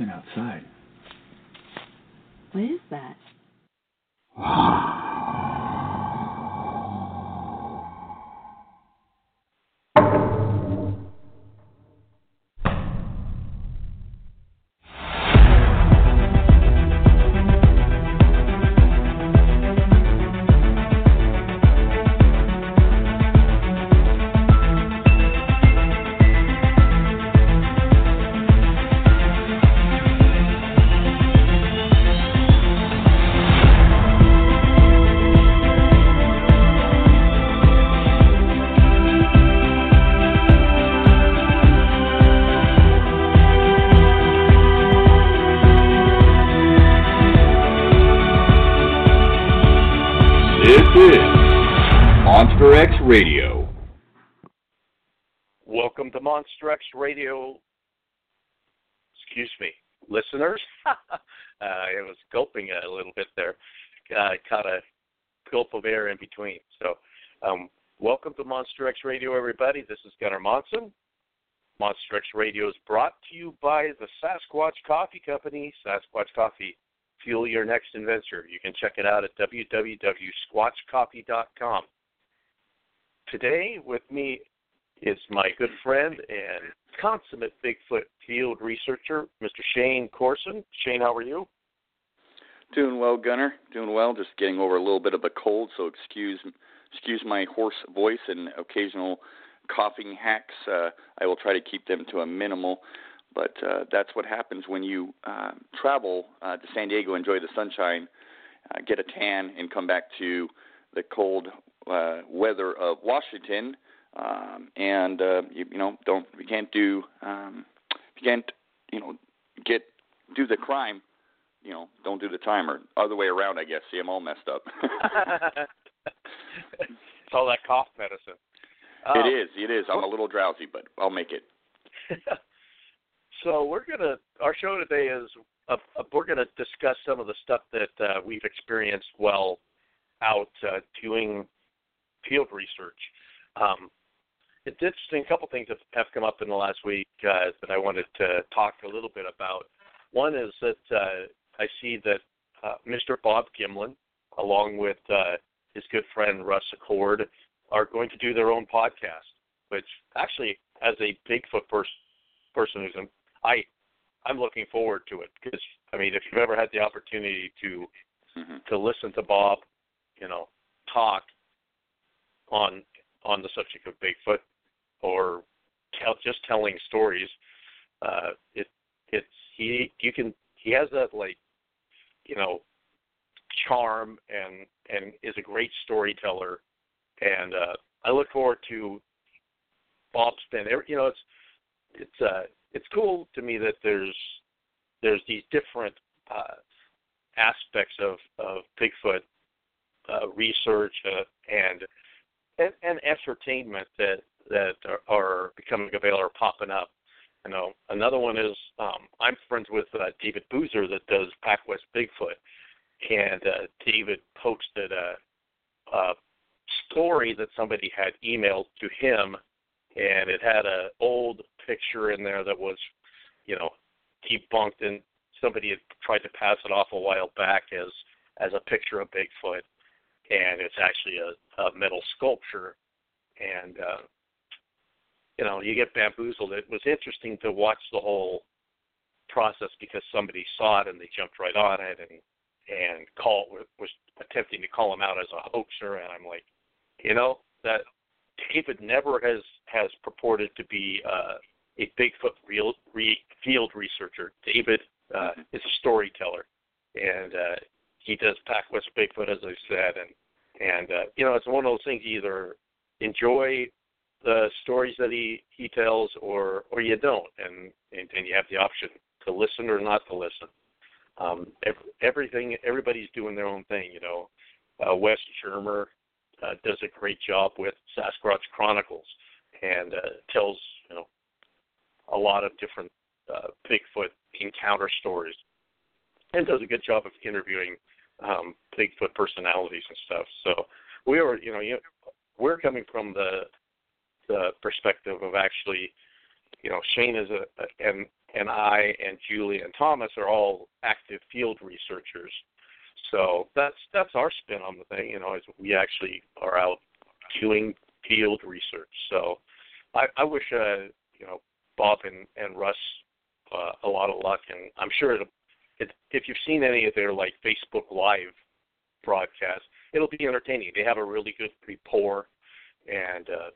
something outside. What is that? Radio. Welcome to Monster X Radio. Excuse me, listeners. uh, I was gulping a little bit there. Uh, caught a gulp of air in between. So, um, welcome to Monster X Radio, everybody. This is Gunnar Monson. Monster X Radio is brought to you by the Sasquatch Coffee Company. Sasquatch Coffee, fuel your next adventure. You can check it out at www.squatchcoffee.com. Today, with me is my good friend and consummate Bigfoot field researcher, Mr. Shane Corson. Shane, how are you? Doing well, Gunnar. Doing well. Just getting over a little bit of a cold, so excuse excuse my hoarse voice and occasional coughing hacks. Uh, I will try to keep them to a minimal. But uh, that's what happens when you uh, travel uh, to San Diego, enjoy the sunshine, uh, get a tan, and come back to the cold uh, weather of Washington. Um, and uh, you, you know, don't you can't do um, you can't you know get do the crime. You know, don't do the timer. Other way around, I guess. See, I'm all messed up. it's all that cough medicine. it is. It is. I'm a little drowsy, but I'll make it. so we're gonna. Our show today is. Uh, uh, we're going to discuss some of the stuff that uh, we've experienced while out uh, doing field research. Um, it's interesting. A couple things have, have come up in the last week uh, that I wanted to talk a little bit about. One is that uh, I see that uh, Mr. Bob Gimlin, along with uh, his good friend Russ Acord, are going to do their own podcast. Which actually, as a Bigfoot person, person who's I, I'm looking forward to it because I mean, if you've ever had the opportunity to hmm to listen to Bob, you know, talk on on the subject of Bigfoot or tell, just telling stories, uh, it it's he you can he has that like you know charm and and is a great storyteller, and uh, I look forward to Bob Spin. You know, it's it's uh it's cool to me that there's there's these different uh, aspects of of Bigfoot uh, research uh, and, and and entertainment that that are, are becoming available or popping up. You know, another one is um, I'm friends with uh, David Boozer that does Pac West Bigfoot, and uh, David posted a, a story that somebody had emailed to him, and it had a old picture in there that was, you know, debunked, and somebody had tried to pass it off a while back as as a picture of Bigfoot, and it's actually a, a metal sculpture, and uh, you know you get bamboozled. It was interesting to watch the whole process because somebody saw it and they jumped right on it and and call was attempting to call him out as a hoaxer, and I'm like, you know that David never has has purported to be uh, a Bigfoot real re, field researcher. David uh, is a storyteller, and uh, he does Pac West Bigfoot, as I said, and and uh, you know it's one of those things. You either enjoy the stories that he he tells, or or you don't, and and, and you have the option to listen or not to listen. Um, everything, everybody's doing their own thing. You know, uh, Wes Germer uh, does a great job with Sasquatch Chronicles and uh, tells you know a lot of different uh, Bigfoot encounter stories, and does a good job of interviewing um, Bigfoot personalities and stuff. So we were, you know, you, we're coming from the the perspective of actually, you know, Shane is a, a and and I and Julie and Thomas are all active field researchers. So that's that's our spin on the thing. You know, is we actually are out doing field research. So I, I wish uh, you know Bob and and Russ uh, a lot of luck, and I'm sure it'll, if you've seen any of their like Facebook Live broadcasts, it'll be entertaining. They have a really good rapport, and uh,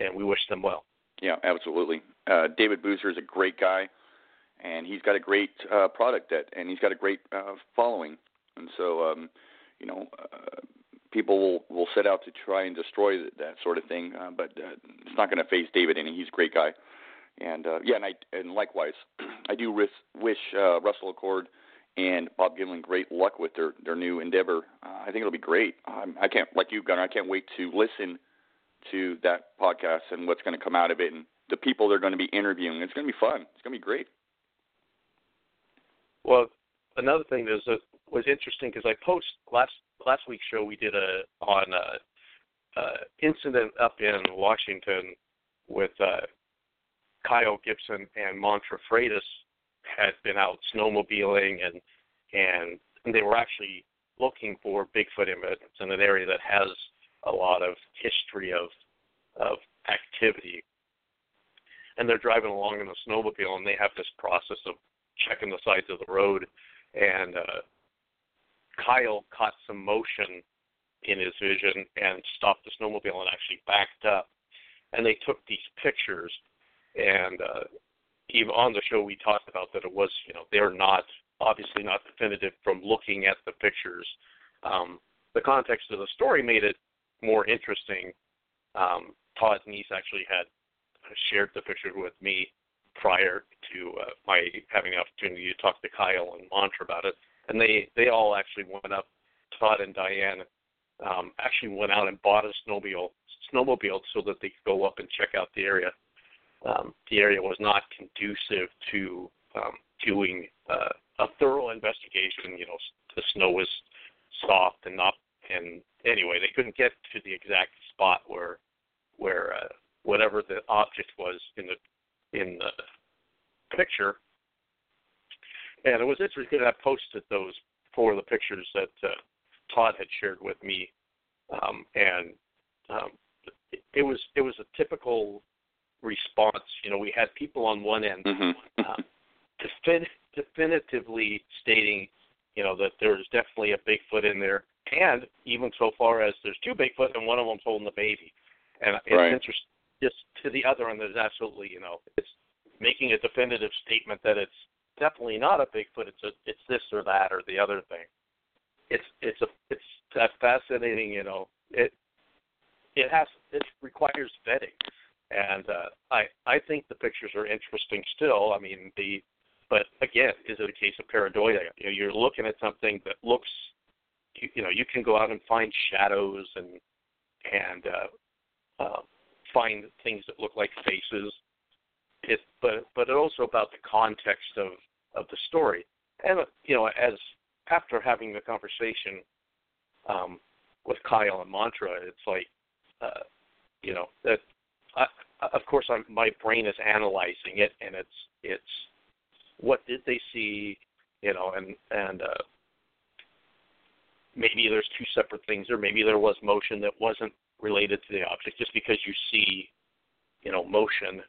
and we wish them well. Yeah, absolutely. Uh, David Boozer is a great guy, and he's got a great uh, product that, and he's got a great uh, following, and so um, you know. Uh, people will will set out to try and destroy that, that sort of thing, uh, but uh, it's not going to face David any. He's a great guy, and uh, yeah, and I and likewise, I do wish, uh, Russell Acord and Bob Gimlin great luck with their their new endeavor. Uh, I think it'll be great. Um, I can't like you, Gunnar. I can't wait to listen to that podcast and what's going to come out of it and the people they're going to be interviewing. It's going to be fun. It's going to be great. Well, another thing that was, uh, was interesting because I post last last week's show we did a on a, a incident up in Washington with uh, Kyle Gibson and Mantra Freitas had been out snowmobiling and and they were actually looking for Bigfoot evidence in an area that has a lot of history of of activity. And they're driving along in a snowmobile and they have this process of checking the sides of the road and uh Kyle caught some motion in his vision and stopped the snowmobile and actually backed up. And they took these pictures and uh even on the show we talked about that it was, you know, they're not obviously not definitive from looking at the pictures. Um, the context of the story made it more interesting. Um, Todd Neiss actually had shared the picture with me prior to uh, my having the opportunity to talk to Kyle and Mantra about it, and they they all actually went up. Todd and Diane um, actually went out and bought a snowmobile snowmobile so that they could go up and check out the area. Um, the area was not conducive to um, doing uh, a thorough investigation. You know, the snow was soft and not and anyway, they couldn't get to the exact spot where where uh, whatever the object was in the in the picture. And it was interesting. That I posted those four of the pictures that uh, Todd had shared with me, um, and um, it, it was it was a typical response. You know, we had people on one end mm-hmm. uh, defin- definitively stating, you know, that there's definitely a Bigfoot in there, and even so far as there's two Bigfoot and one of them's holding the baby. And it's right. interesting. Just to the other end, there's absolutely, you know, it's making a definitive statement that it's definitely not a Bigfoot. It's a, it's this or that or the other thing. It's, it's a, it's that fascinating. You know, it, it has, it requires vetting, and uh, I, I think the pictures are interesting still. I mean, the, but again, is it a case of pareidolia? You know, you're looking at something that looks you, you know you can go out and find shadows and and uh, uh, find things that look like faces. It, but but it also about the context of of the story. And you know, as after having the conversation um, with Kyle and Mantra, it's like uh, you know that. I, of course, I'm, my brain is analyzing it, and it's it's what did they see, you know, and and uh, maybe there's two separate things, or maybe there was motion that wasn't related to the object. Just because you see, you know, motion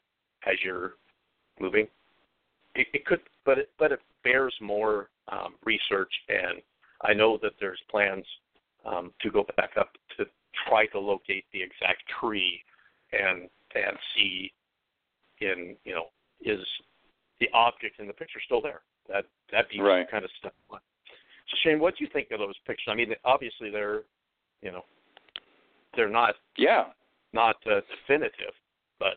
as you're moving, it, it could, but it, but it bears more um, research, and I know that there's plans um, to go back up to try to locate the exact tree and and see in you know is the object in the picture still there that that'd be right. kind of step one so Shane, what do you think of those pictures? I mean, obviously they're, you know, they're not yeah not uh, definitive, but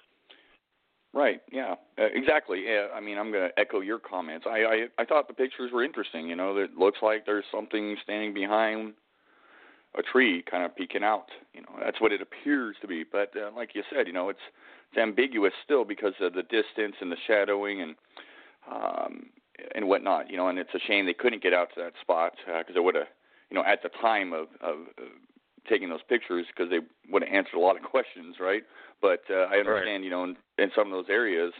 right yeah uh, exactly. Yeah, I mean, I'm going to echo your comments. I, I I thought the pictures were interesting. You know, it looks like there's something standing behind a tree, kind of peeking out. You know, that's what it appears to be. But uh, like you said, you know, it's it's ambiguous still because of the distance and the shadowing and um and whatnot, you know, and it's a shame they couldn't get out to that spot because uh, it would have, you know, at the time of, of uh, taking those pictures because they would have answered a lot of questions, right? But uh, I understand, right. you know, in, in some of those areas,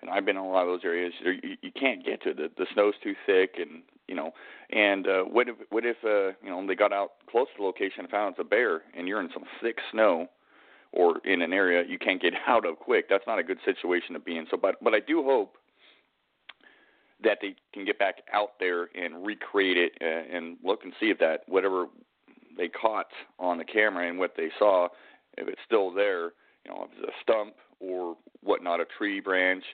and I've been in a lot of those areas. You, you can't get to it. The, the snow's too thick, and you know. And uh, what if what if uh, you know they got out close to the location and found it's a bear, and you're in some thick snow, or in an area you can't get out of quick? That's not a good situation to be in. So, but but I do hope that they can get back out there and recreate it uh, and look and see if that whatever they caught on the camera and what they saw, if it's still there, you know, if it's a stump or whatnot, a tree branch,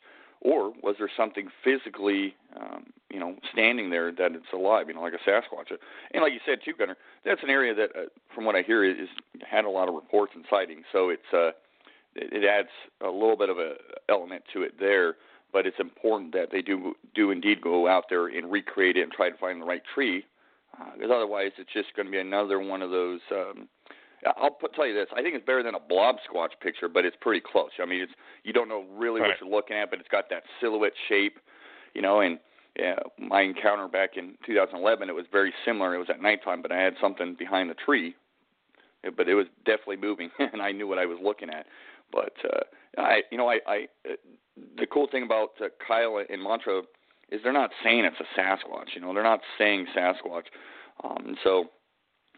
or was there something physically, um, you know, standing there that it's alive, you know, like a Sasquatch? And like you said too, Gunnar, that's an area that, uh, from what I hear, is had a lot of reports and sightings. So it's uh, it, it adds a little bit of a element to it there. But it's important that they do do indeed go out there and recreate it and try to find the right tree, because uh, otherwise it's just going to be another one of those. Um, I'll put, tell you this. I think it's better than a blob squatch picture, but it's pretty close. I mean, it's you don't know really right. what you're looking at, but it's got that silhouette shape, you know. And yeah, my encounter back in 2011, it was very similar. It was at nighttime, but I had something behind the tree, but it was definitely moving, and I knew what I was looking at. But uh, I, you know, I, I the cool thing about uh, Kyle and Mantra is they're not saying it's a Sasquatch. You know, they're not saying Sasquatch. Um, so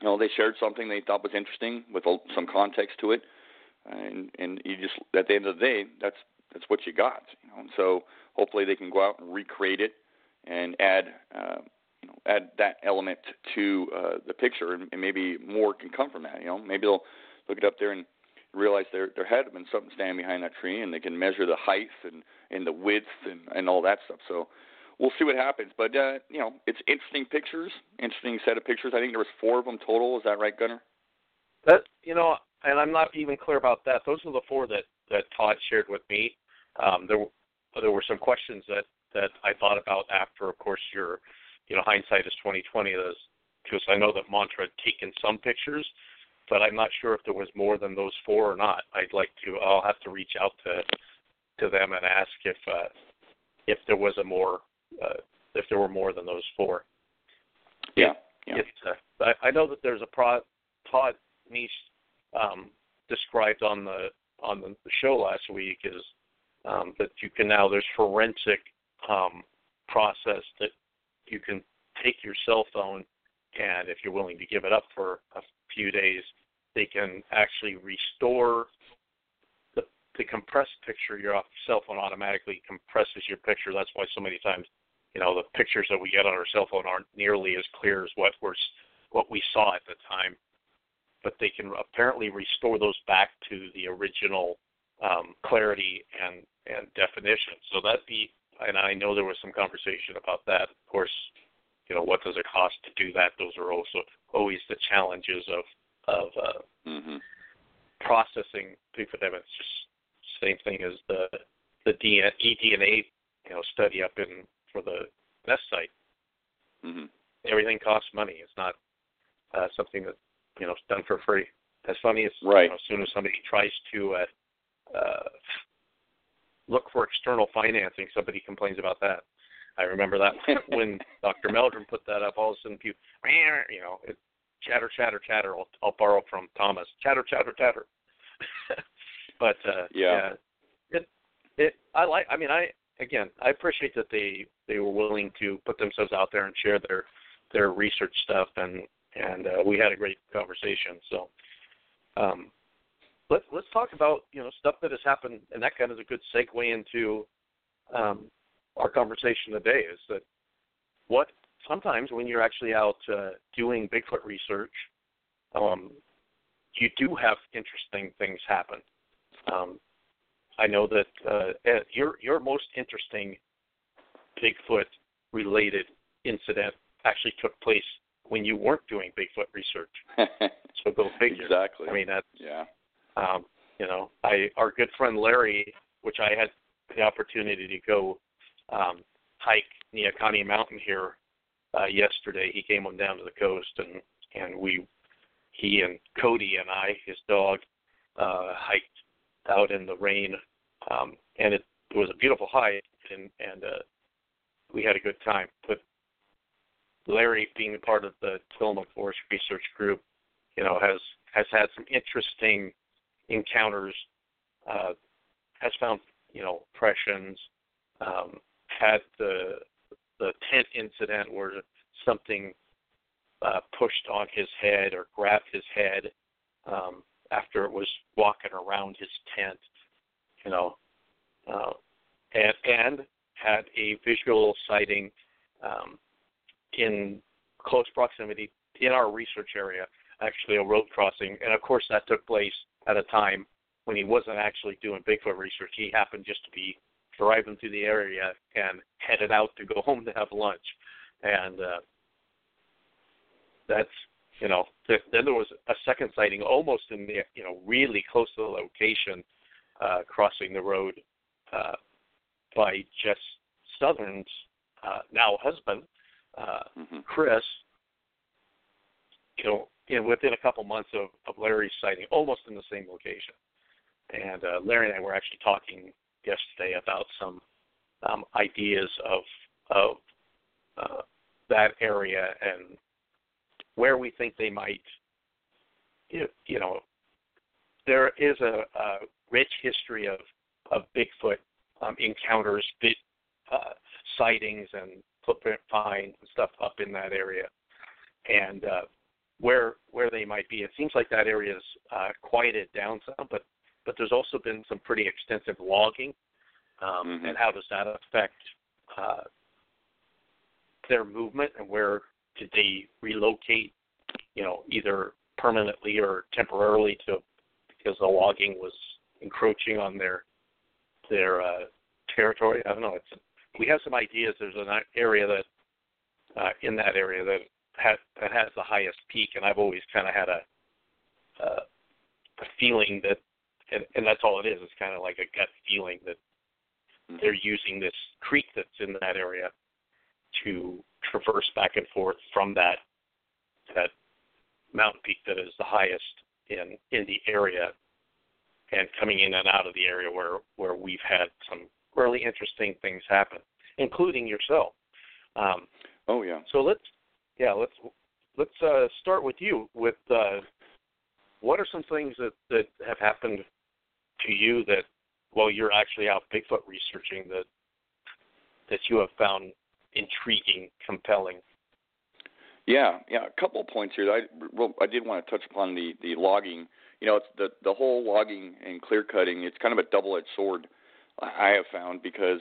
you know, they shared something they thought was interesting with some context to it, and and you just at the end of the day, that's that's what you got. You know, and so hopefully they can go out and recreate it and add uh, you know add that element to uh, the picture, and, and maybe more can come from that. You know, maybe they'll look it up there and realize there there had been something standing behind that tree, and they can measure the height and and the width and and all that stuff. So we'll see what happens. But uh, you know, it's interesting pictures, interesting set of pictures. I think there was four of them total. Is that right, Gunnar? That you know, and I'm not even clear about that. Those are the four that that Todd shared with me. Um, there there were some questions that that I thought about after, of course, your you know hindsight is 2020. Because I know that Mantra had taken some pictures, but I'm not sure if there was more than those four or not. I'd like to. I'll have to reach out to to them and ask if uh, if there was a more uh, if there were more than those four. Yeah. yeah. Uh, I, I know that there's a pro Todd Neiss um, described on the on the show last week is um, that you can now there's forensic um, process that you can take your cell phone and if you're willing to give it up for a few days, they can actually restore the compressed picture. Your cell phone automatically compresses your picture. That's why so many times you know the pictures that we get on our cell phone aren't nearly as clear as what we're what we saw at the time but they can apparently restore those back to the original um, clarity and and definition so that be and I know there was some conversation about that of course you know what does it cost to do that those are also always the challenges of of uh, mm-hmm. processing Bigfoot evidence just same thing as the the DNA, eDNA you know study up in for the nest site. Mm-hmm. Everything costs money. It's not uh, something that you know is done for free. As funny as right. you know, as soon as somebody tries to uh, uh, look for external financing, somebody complains about that. I remember that when Dr. Meldrum put that up. All of a sudden, people, you know, it, chatter, chatter, chatter. I'll, I'll borrow from Thomas. Chatter, chatter, chatter. but uh, yeah. yeah, it it I like. I mean, I again, I appreciate that they they were willing to put themselves out there and share their their research stuff, and and uh, we had a great conversation. So um, let's let's talk about you know stuff that has happened, and that kind of is a good segue into um, our conversation today. Is that what sometimes when you're actually out uh, doing Bigfoot research, um, you do have interesting things happen. Um, I know that uh, Ed, your your most interesting Bigfoot related incident actually took place when you weren't doing Bigfoot research. so go figure. Exactly. I mean that's yeah. Um, you know, I our good friend Larry, which I had the opportunity to go um, hike Neahkahnie Mountain here uh, yesterday. He came on down to the coast and and we he and Cody and I, his dog, uh, hiked out in the rain, um, and it, it was a beautiful hike, and and uh, we had a good time. But Larry, being part of the Tillamook Forest Research Group, you know, has has had some interesting encounters. Uh, has found you know impressions um, had the the tent incident where something uh, pushed on his head or grabbed his head um, after it was walking around his tent, you know, uh, and and had a visual sighting um, in close proximity in our research area, actually a road crossing, and of course that took place at a time when he wasn't actually doing Bigfoot research. He happened just to be driving through the area and headed out to go home to have lunch, and uh, that's you know th- then there was a second sighting almost in the you know really close to the location, uh, crossing the road uh, by Jess Southern's uh, now husband, uh, mm-hmm. Chris. You know, in within a couple months of, of Larry's sighting, almost in the same location. And uh, Larry and I were actually talking yesterday about some um, ideas of of uh, that area and where we think they might. You, know, there is a, a rich history of of Bigfoot um, encounters, bit, uh, sightings, and footprint finds and stuff up in that area, and uh, where where they might be. It seems like that area is uh, quieted down some, but but there's also been some pretty extensive logging, um, mm-hmm. and how does that affect uh, their movement and where did they relocate? You know, either permanently or temporarily to because the logging was encroaching on their their uh, territory. I don't know. It's we have some ideas. There's an area that uh, in that area that has that has the highest peak, and I've always kind of had a uh, a feeling that, and, and that's all it is. It's kind of like a gut feeling that mm-hmm. they're using this creek that's in that area to traverse back and forth from that that mountain peak that is the highest in in the area and coming in and out of the area where where we've had some really interesting things happen, including yourself. Um, oh yeah. So let's yeah let's let's uh, start with you. With uh, what are some things that that have happened to you that while you're actually out Bigfoot researching that that you have found intriguing, compelling? Yeah, yeah. A couple of points here. I I did want to touch upon the the logging. You know, it's the the whole logging and clear cutting. It's kind of a double edged sword. I have found because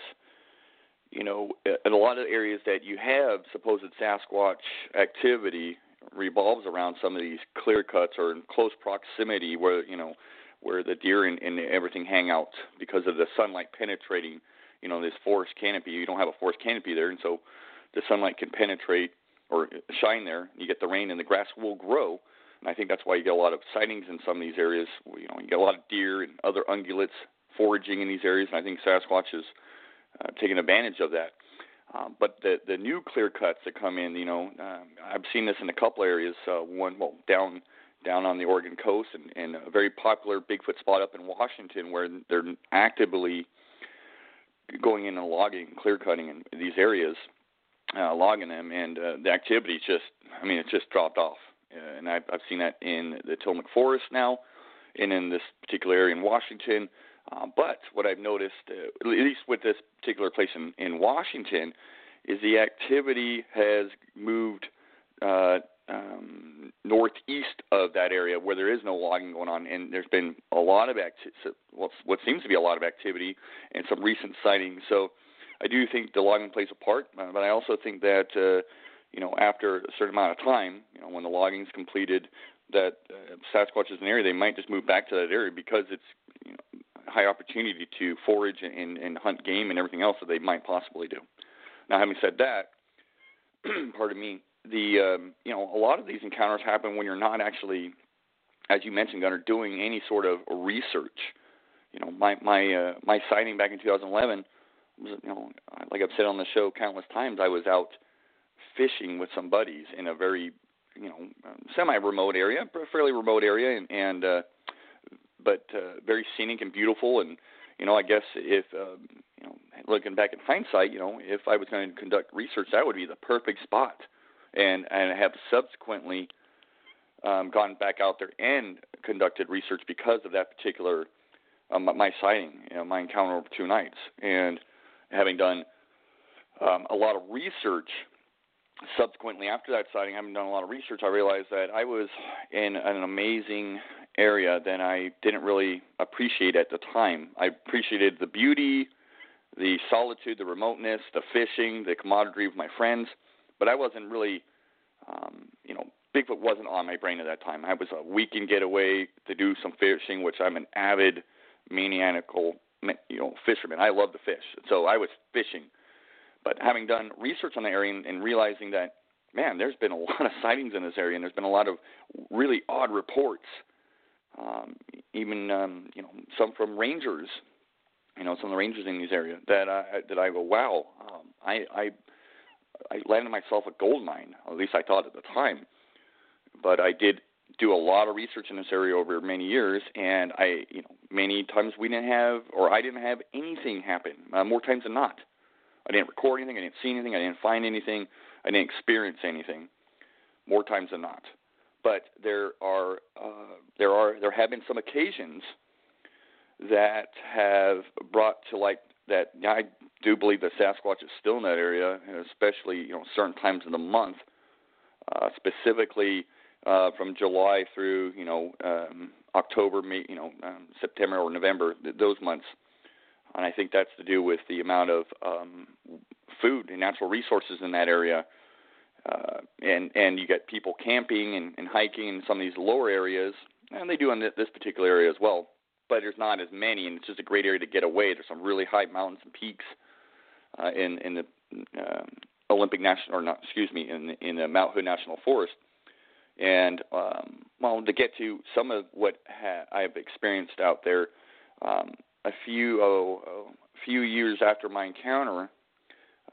you know in a lot of areas that you have supposed Sasquatch activity revolves around some of these clear cuts or in close proximity where you know where the deer and, and everything hang out because of the sunlight penetrating you know this forest canopy you don't have a forest canopy there and so the sunlight can penetrate or shine there you get the rain and the grass will grow and I think that's why you get a lot of sightings in some of these areas you know you get a lot of deer and other ungulates foraging in these areas, and I think Sasquatch is uh, taking advantage of that. Um, but the the new clear cuts that come in, you know, um, I've seen this in a couple areas. Uh, one, well, down down on the Oregon coast, and, and a very popular Bigfoot spot up in Washington, where they're actively going in and logging, clear cutting in these areas, uh, logging them, and uh, the activity just, I mean, it's just dropped off. Uh, and I've, I've seen that in the Tillamook Forest now, and in this particular area in Washington. Uh, but what I've noticed, uh, at least with this particular place in, in Washington, is the activity has moved uh, um, northeast of that area where there is no logging going on, and there's been a lot of activity, what, what seems to be a lot of activity, and some recent sightings. So I do think the logging plays a part, uh, but I also think that uh, you know after a certain amount of time, you know when the logging is completed, that uh, Sasquatch is an area they might just move back to that area because it's you know, high opportunity to forage and, and hunt game and everything else that they might possibly do. Now, having said that, pardon me, the um, you know a lot of these encounters happen when you're not actually, as you mentioned, Gunnar, doing any sort of research. You know, my my uh, my sighting back in 2011 was you know like I've said on the show countless times, I was out fishing with some buddies in a very you know semi-remote area, fairly remote area, and, and uh, but uh, very scenic and beautiful. And you know, I guess if um, you know, looking back in hindsight, you know, if I was going to conduct research, that would be the perfect spot. And and have subsequently um, gone back out there and conducted research because of that particular um, my sighting, you know, my encounter over two nights, and having done um, a lot of research subsequently after that sighting, having done a lot of research, I realized that I was in an amazing area that I didn't really appreciate at the time. I appreciated the beauty, the solitude, the remoteness, the fishing, the camaraderie with my friends, but I wasn't really, um, you know, Bigfoot wasn't on my brain at that time. I was a weekend getaway to do some fishing, which I'm an avid, maniacal, you know, fisherman. I love to fish, so I was fishing. But having done research on the area and, and realizing that, man, there's been a lot of sightings in this area, and there's been a lot of really odd reports. Um, even um, you know some from rangers, you know some of the rangers in these areas that I that I go, wow, um, I I I landed myself a gold mine. At least I thought at the time but I did do a lot of research in this area over many years, and I, you know, many times we didn't have, or I didn't have anything happen. Uh, more times than not, I didn't record anything, I didn't see anything, I didn't find anything, I didn't experience anything. More times than not, but there are, uh, there are, there have been some occasions that have brought to light that I do believe that Sasquatch is still in that area, especially you know certain times of the month, uh, specifically uh, from July through you know um, October, you know um, September or November, th- those months. And I think that's to do with the amount of um, food and natural resources in that area. Uh, and and you get people camping and, and hiking in some of these lower areas, and they do in this particular area as well. But there's not as many, and it's just a great area to get away. There's some really high mountains and peaks uh, in in the uh, Olympic National, or not, excuse me, in in the Mount Hood National Forest and um, well, to get to some of what ha- I've experienced out there, um, a few oh, oh, few years after my encounter,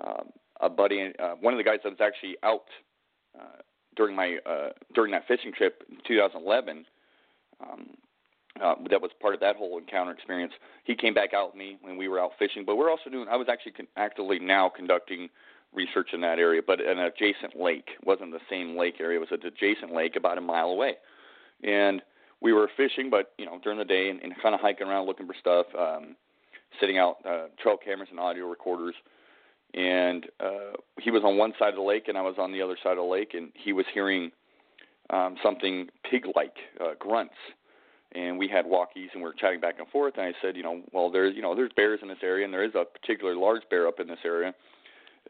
um, a buddy, uh, one of the guys that was actually out uh, during my uh, during that fishing trip in 2011. Um, uh, that was part of that whole encounter experience. He came back out with me when we were out fishing, but we're also doing. I was actually con- actively now conducting research in that area, but an adjacent lake. Wasn't the same lake area. It was an adjacent lake about a mile away. And we were fishing, but you know during the day and, and kind of hiking around looking for stuff, um, sitting out uh, trail cameras and audio recorders. And uh, he was on one side of the lake, and I was on the other side of the lake, and he was hearing um, something pig-like uh, grunts. And we had walkies, and we were chatting back and forth. And I said, you know, well, there's you know there's bears in this area, and there is a particular large bear up in this area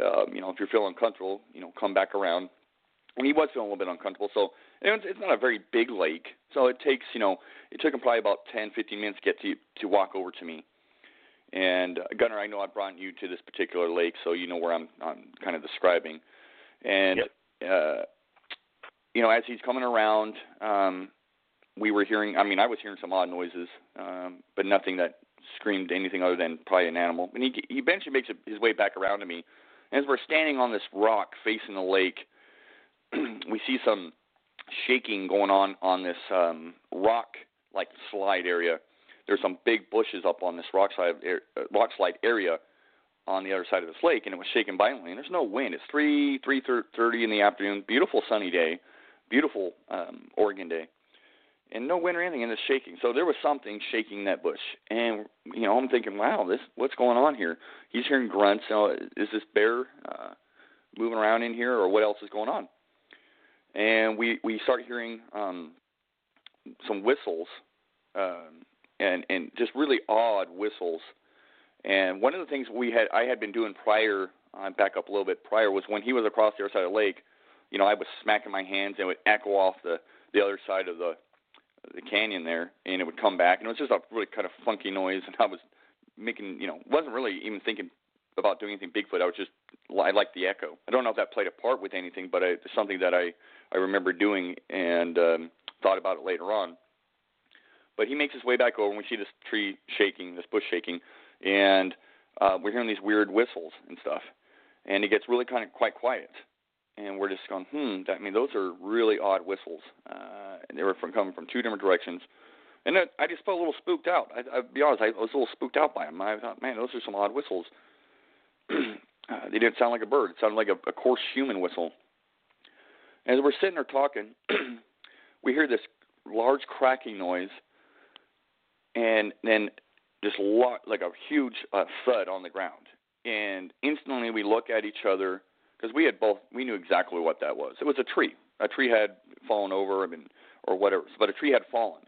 um, you know, if you're feeling uncomfortable, you know, come back around. And he was feeling a little bit uncomfortable, so it's, it's not a very big lake. So it takes, you know, it took him probably about 10, 15 minutes to get to to walk over to me. And uh, Gunnar, I know I brought you to this particular lake, so you know where I'm, I'm kind of describing. And yep. uh, you know, as he's coming around, um, we were hearing. I mean, I was hearing some odd noises, um, but nothing that screamed anything other than probably an animal. And he he eventually makes his way back around to me, And as we're standing on this rock facing the lake, we see some shaking going on on this um, rock like slide area. There's some big bushes up on this rock slide uh, rock slide area on the other side of this lake, and it was shaking violently. And there's no wind. It's three three thirty in the afternoon. Beautiful sunny day, beautiful um, Oregon day and no wind or anything, and it's shaking. So there was something shaking that bush, and you know I'm thinking, wow, this what's going on here? He's hearing grunts. You know, is this bear uh, moving around in here, or what else is going on? And we we start hearing um, some whistles, um, and and just really odd whistles. And one of the things we had I had been doing prior, uh, back up a little bit prior, was when he was across the other side of the lake. You know, I was smacking my hands and it would echo off the the other side of the the canyon there, and it would come back, and it was just a really kind of funky noise. And I was making, you know, wasn't really even thinking about doing anything Bigfoot. I was just, I liked the echo. I don't know if that played a part with anything, but it's something that I I remember doing and um, thought about it later on. But he makes his way back over, and we see this tree shaking, this bush shaking, and uh, we're hearing these weird whistles and stuff. And it gets really kind of quite quiet and we're just going, hmm. That, I mean, those are really odd whistles. Uh, and they were from coming from two different directions, and then I just felt a little spooked out. I, I'll be honest, I was a little spooked out by them. I thought, man, those are some odd whistles. uh, they didn't sound like a bird. It sounded like a, a coarse human whistle. As we're sitting there talking, we hear this large cracking noise, and then just lo- like a huge uh, thud on the ground. and instantly we look at each other because we had both we knew exactly what that was. It was a tree. A tree had fallen over, I mean, or whatever, but a tree had fallen,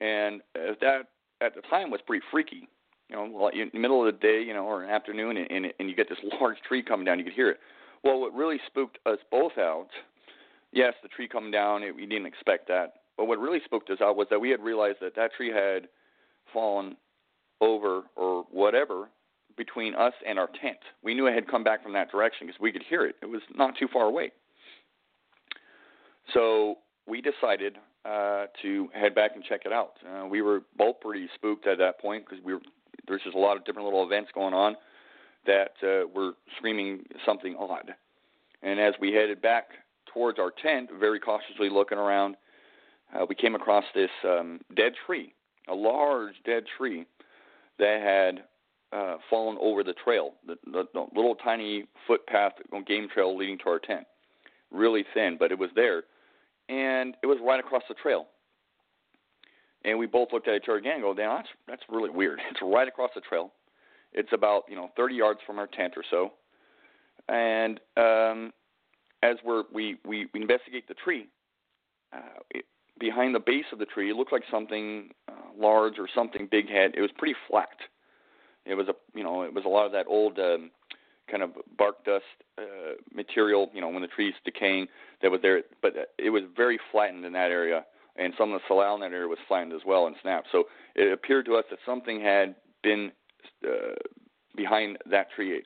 and uh, that at the time was pretty freaky. You know, in the middle of the day, you know, or an afternoon, and, and and you get this large tree coming down. You could hear it. Well, what really spooked us both out, yes, the tree coming down. It, we didn't expect that, but what really spooked us out was that we had realized that that tree had fallen over or whatever between us and our tent. We knew it had come back from that direction because we could hear it. It was not too far away. So we decided uh, to head back and check it out. Uh, we were both pretty spooked at that point because we were there's just a lot of different little events going on that uh, were screaming something odd. And as we headed back towards our tent, very cautiously looking around, uh, we came across this um, dead tree, a large dead tree that had uh, fallen over the trail, the, the, the little tiny footpath, game trail leading to our tent. Really thin, but it was there, and it was right across the trail. And we both looked at each other again and go, "Damn, that's that's really weird." It's right across the trail. It's about you know 30 yards from our tent or so. And um, as we're we we, we investigate the tree, uh, it, behind the base of the tree, it looked like something uh, large or something big had. It was pretty flat it was a you know it was a lot of that old um, kind of bark dust uh, material. You know when the tree's decaying that was there, but it was very flattened in that area, and some of the salal in that area was flattened as well and snapped. So it appeared to us that something had been uh, behind that tree.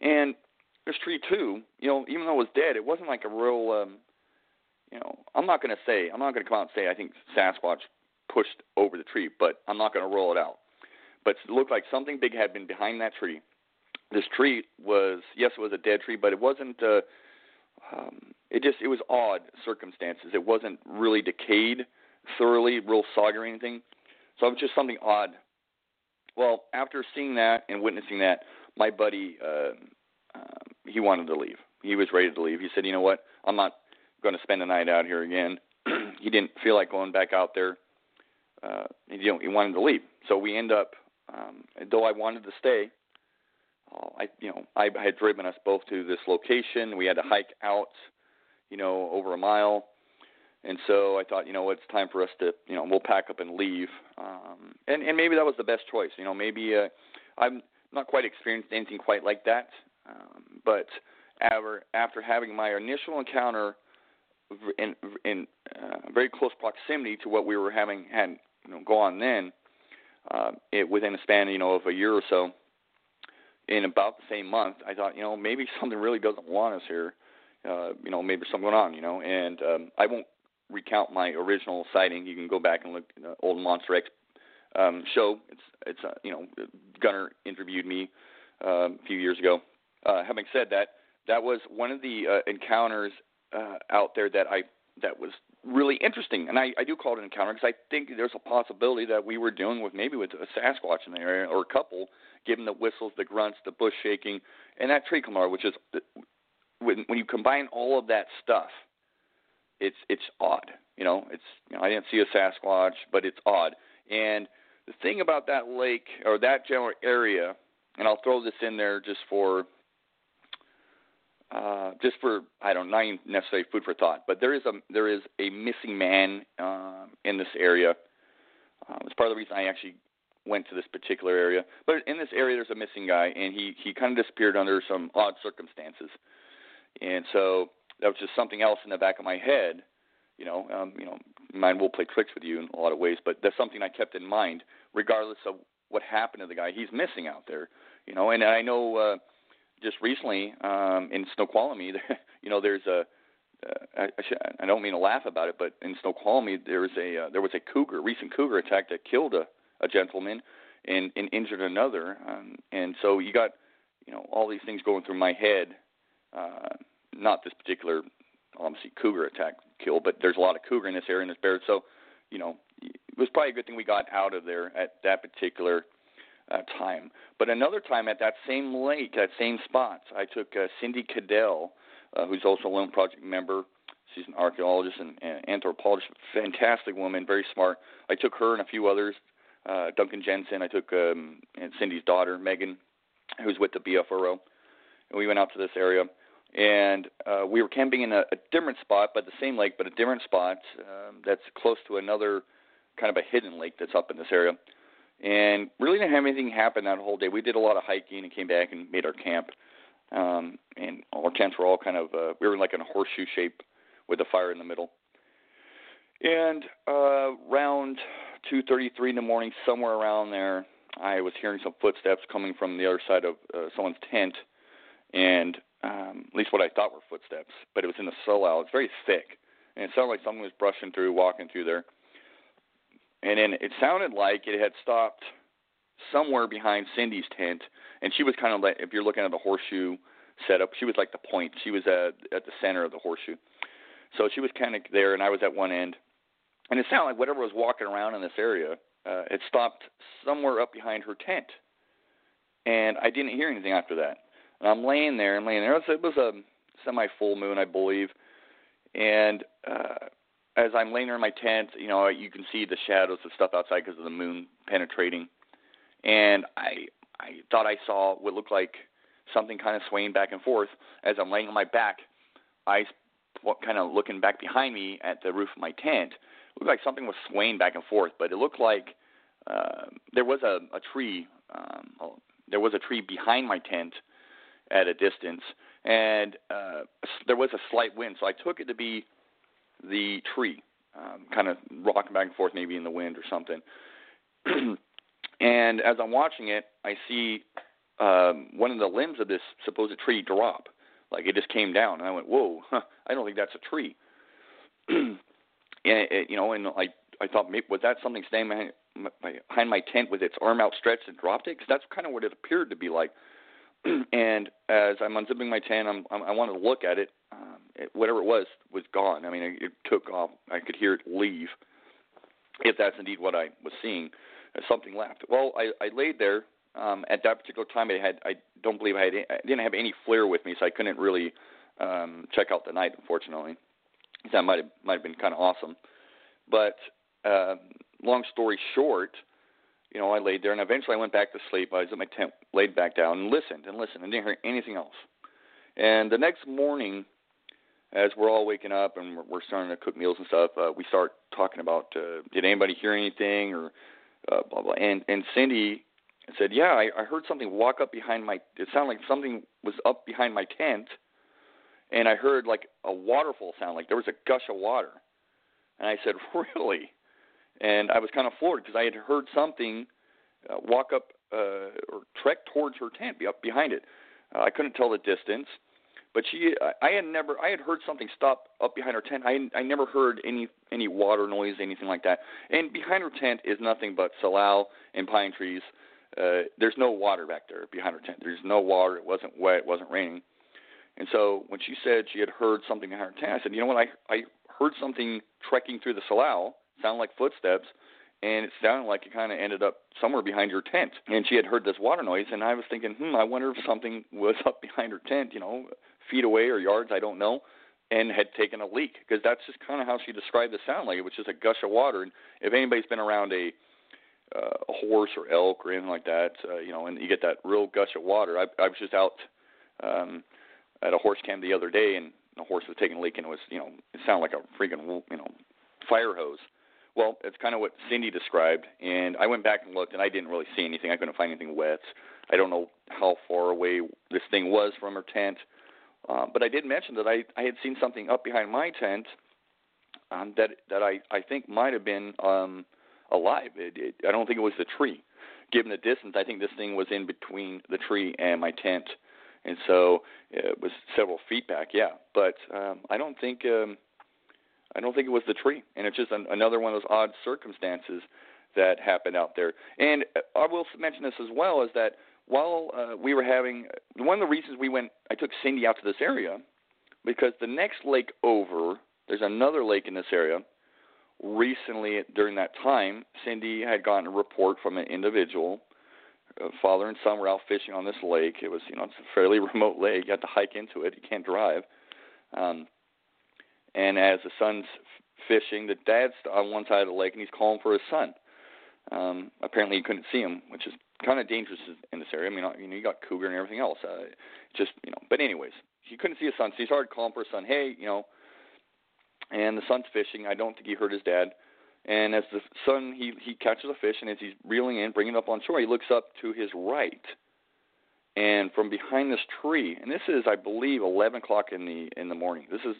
And this tree too, you know, even though it was dead, it wasn't like a real. Um, you know, I'm not going to say, I'm not going to come out and say I think Sasquatch pushed over the tree, but I'm not going to roll it out but it looked like something big had been behind that tree. This tree was yes, it was a dead tree, but it wasn't. Uh, um, it just it was odd circumstances. It wasn't really decayed thoroughly, real soggy or anything. So it was just something odd. Well, after seeing that and witnessing that, my buddy uh, uh, he wanted to leave. He was ready to leave. He said, "You know what? I'm not going to spend the night out here again." he didn't feel like going back out there. Uh, he, you know, he wanted to leave. So we end up um, though I wanted to stay, uh, I you know I had driven us both to this location. We had to hike out, you know, over a mile, and so I thought, you know, it's time for us to, you know, we'll pack up and leave. Um, and and maybe that was the best choice. You know, maybe uh, I'm not quite experienced anything quite like that, um, but after after having my initial encounter in in uh, very close proximity to what we were having had you know go on then uh, it, within a span, you know, of a year or so, in about the same month, I thought, you know, maybe something really doesn't want us here. Uh, you know, maybe something going on, you know. And um, I won't recount my original sighting. You can go back and look at the old Monster X um, show. It's it's uh, you know, Gunnar interviewed me uh, a few years ago. Uh, having said that, that was one of the uh, encounters uh, out there that I that was really interesting. And I, I do call it an encounter because I think there's a possibility that we were dealing with maybe with a Sasquatch in the area or a couple, given the whistles, the grunts, the bush shaking, and that tree camar, which is when when you combine all of that stuff, it's it's odd. You know, it's you know, I didn't see a Sasquatch, but it's odd. And the thing about that lake or that general area, and I'll throw this in there just for uh, just for I don't not necessarily food for thought, but there is a there is a missing man uh, in this area. Uh, it's part of the reason I actually went to this particular area. But in this area, there's a missing guy, and he he kind of disappeared under some odd circumstances, and so that was just something else in the back of my head. You know, um, you know, mind will play tricks with you in a lot of ways, but that's something I kept in mind, regardless of what happened to the guy. He's missing out there, you know, and I know. Uh, just recently um, in Snoqualmie, you know, there's a uh, I, I, should, I don't mean to laugh about it, but in Snoqualmie there was a uh, there was a cougar, recent cougar attack that killed a, a gentleman and, and injured another, um, and so you got you know all these things going through my head. Uh, not this particular obviously cougar attack kill, but there's a lot of cougar in this area in this bear. So, you know, it was probably a good thing we got out of there at that particular uh, time. But another time at that same lake, that same spot, I took uh, Cindy Cadell, uh, who's also a Lone Project member. She's an archaeologist and, and anthropologist, fantastic woman, very smart. I took her and a few others, uh, Duncan Jensen. I took um, and Cindy's daughter, Megan, who's with the BFRO, and we went out to this area, and uh, we were camping in a, a different spot, but the same lake, but a different spot um, that's close to another kind of a hidden lake that's up in this area. And really didn't have anything happen that whole day. We did a lot of hiking and came back and made our camp. Um, and our tents were all kind of uh, we were like in a horseshoe shape with a fire in the middle. And uh, around 2:33 in the morning, somewhere around there, I was hearing some footsteps coming from the other side of uh, someone's tent, and um, at least what I thought were footsteps, but it was in the salal. It's very thick, and it sounded like someone was brushing through, walking through there. And then it sounded like it had stopped somewhere behind Cindy's tent, and she was kind of like, if you're looking at the horseshoe setup, she was like the point. She was at at the center of the horseshoe, so she was kind of there, and I was at one end. And it sounded like whatever was walking around in this area uh, had stopped somewhere up behind her tent, and I didn't hear anything after that. And I'm laying there, I'm laying there. It was, it was a semi full moon, I believe, and uh, as I'm laying there in my tent, you know, you can see the shadows of stuff outside because of the moon penetrating. And I I thought I saw what looked like something kind of swaying back and forth as I'm laying on my back. I kind of looking back behind me at the roof of my tent. It looked like something was swaying back and forth, but it looked like uh, there was a, a tree. Um, there was a tree behind my tent at a distance, and uh, there was a slight wind. So I took it to be the tree, um, kind of rocking back and forth, maybe in the wind or something. and as I'm watching it, I see um, one of the limbs of this supposed tree drop. Like it just came down, and I went, "Whoa! Huh, I don't think that's a tree." and it, you know, and I I thought, maybe, was that something staying behind, behind my tent with its arm outstretched and dropped it? Because that's kind of what it appeared to be like. and as I'm unzipping my tent, I'm, I'm I wanted to look at it. It, whatever it was was gone. I mean, it, took off. I could hear it leave. If that's indeed what I was seeing, something left. Well, I, I laid there. Um, at that particular time, I had I don't believe I had I didn't have any FLIR with me, so I couldn't really um, check out the night. Unfortunately, that might have might have been kind of awesome. But uh, long story short, you know, I laid there and eventually I went back to sleep. I was in my tent, laid back down, and listened and listened and didn't hear anything else. And the next morning, as we're all waking up and we're, starting to cook meals and stuff, uh, we start talking about uh, did anybody hear anything or uh, blah blah. And and Cindy said, yeah, I, I heard something walk up behind my. It sounded like something was up behind my tent, and I heard like a waterfall sound, like there was a gush of water. And I said, really? and I was kind of floored because I had heard something uh, walk up uh, or trek towards her tent, be up behind it. Uh, I couldn't tell the distance, but she, I, I had never, I had heard something stop up behind her tent. I, I never heard any any water noise, anything like that. And behind her tent is nothing but salal and pine trees. Uh, there's no water back there behind her tent. There's no water. It wasn't wet. It wasn't raining. And so when she said she had heard something behind her tent, I said, you know what? I I heard something trekking through the salal sounded like footsteps, and it sounded like it kind of ended up somewhere behind your tent. And she had heard this water noise, and I was thinking, hmm, I wonder if something was up behind her tent, you know, feet away or yards, I don't know, and had taken a leak because that's just kind of how she described the sound, like it was just a gush of water. And if anybody's been around a uh, a horse or elk or anything like that, uh, you know, and you get that real gush of water. I, I was just out um, at a horse camp the other day, and the horse was taking a leak, and it was, you know, it sounded like a freaking, you know, fire hose. Well, it's kind of what Cindy described, and I went back and looked, and I didn't really see anything. I couldn't find anything wet. I don't know how far away this thing was from her tent, but I did mention that I I had seen something up behind my tent um, that that I I think might have been um, alive. It, it, I don't think it was the tree. Given the distance, I think this thing was in between the tree and my tent, and so it was several feet back. Yeah, but um, I don't think. Um, I don't think it was the tree, and it's just an, another one of those odd circumstances that happened out there. And uh, I will mention this as well is that while uh, we were having one of the reasons we went, I took Cindy out to this area because the next lake over, there's another lake in this area. Recently, during that time, Cindy had gotten a report from an individual. Uh, father and son were out fishing on this lake. It was, you know, it's a fairly remote lake. You have to hike into it. You can't drive. Um, and as the son's fishing, the dad's on one side of the lake and he's calling for his son. Um, apparently, he couldn't see him, which is kind of dangerous in this area. I mean, uh, you know, you got cougar and everything else. Uh, just you know, but anyways, he couldn't see his son, so he started calling for his son. Hey, you know, and the son's fishing. I don't think he hurt his dad. And as the son, he he catches a fish, and as he's reeling in, bringing it up on shore, he looks up to his right, and from behind this tree, and this is, I believe, 11 o'clock in the in the morning. This is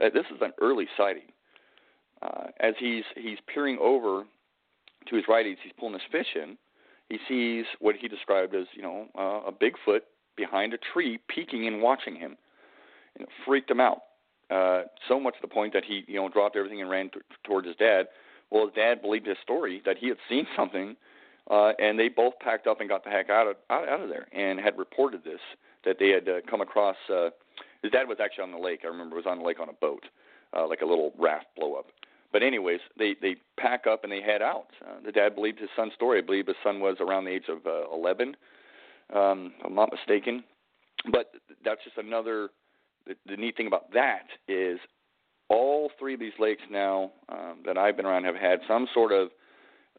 uh, this is an early sighting. Uh, as he's he's peering over to his right, as he's pulling his fish in, he sees what he described as you know uh, a Bigfoot behind a tree, peeking and watching him. And it freaked him out uh, so much to the point that he you know dropped everything and ran t- towards his dad. Well, his dad believed his story that he had seen something uh, and they both packed up and got the heck out of out, out of there and had reported this that they had uh, come across. Uh, his dad was actually on the lake. I remember was on the lake on a boat, uh, like a little raft blow up. But anyways, they they pack up and they head out. Uh, the dad believed his son's story. I believe his son was around the age of uh, 11, um, I'm not mistaken. But that's just another. The, the neat thing about that is all three of these lakes now um, that I've been around have had some sort of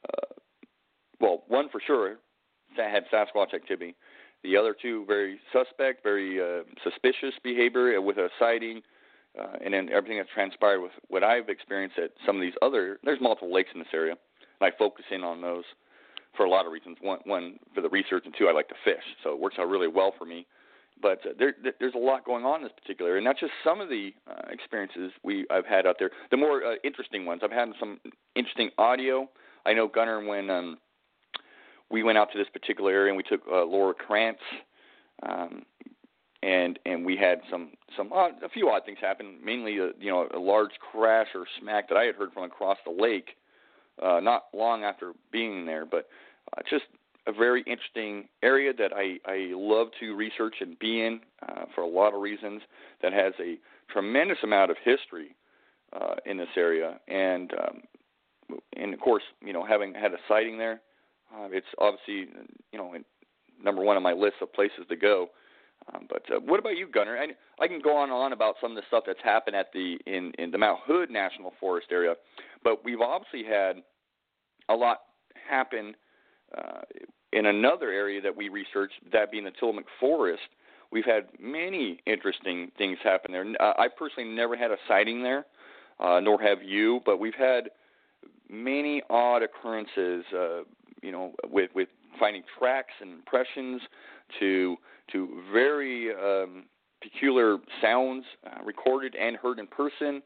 uh, well, one for sure had Sasquatch activity. The other two very suspect, very uh, suspicious behavior with a sighting, uh, and then everything that's transpired with what I've experienced at some of these other. There's multiple lakes in this area, and I focus in on those for a lot of reasons. One, one for the research, and two, I like to fish, so it works out really well for me. But uh, there, there's a lot going on in this particular, and that's just some of the uh, experiences we I've had out there. The more uh, interesting ones, I've had some interesting audio. I know Gunnar when um, we went out to this particular area and we took uh, Laura Krantz, um, and and we had some some odd, a few odd things happen. Mainly, a, you know, a large crash or smack that I had heard from across the lake, uh, not long after being there. But uh, just a very interesting area that I I love to research and be in uh, for a lot of reasons. That has a tremendous amount of history uh, in this area, and um, and of course, you know, having had a sighting there uh, it's obviously, you know, number one on my list of places to go. Um, but uh, what about you, Gunnar? I, I can go on and on about some of the stuff that's happened at the in in the Mount Hood National Forest area, but we've obviously had a lot happen uh, in another area that we researched, that being the Tillamook Forest. We've had many interesting things happen there. Uh, I personally never had a sighting there, uh, nor have you, but we've had many odd occurrences. Uh, you know, with with finding tracks and impressions to to very um, peculiar sounds uh, recorded and heard in person,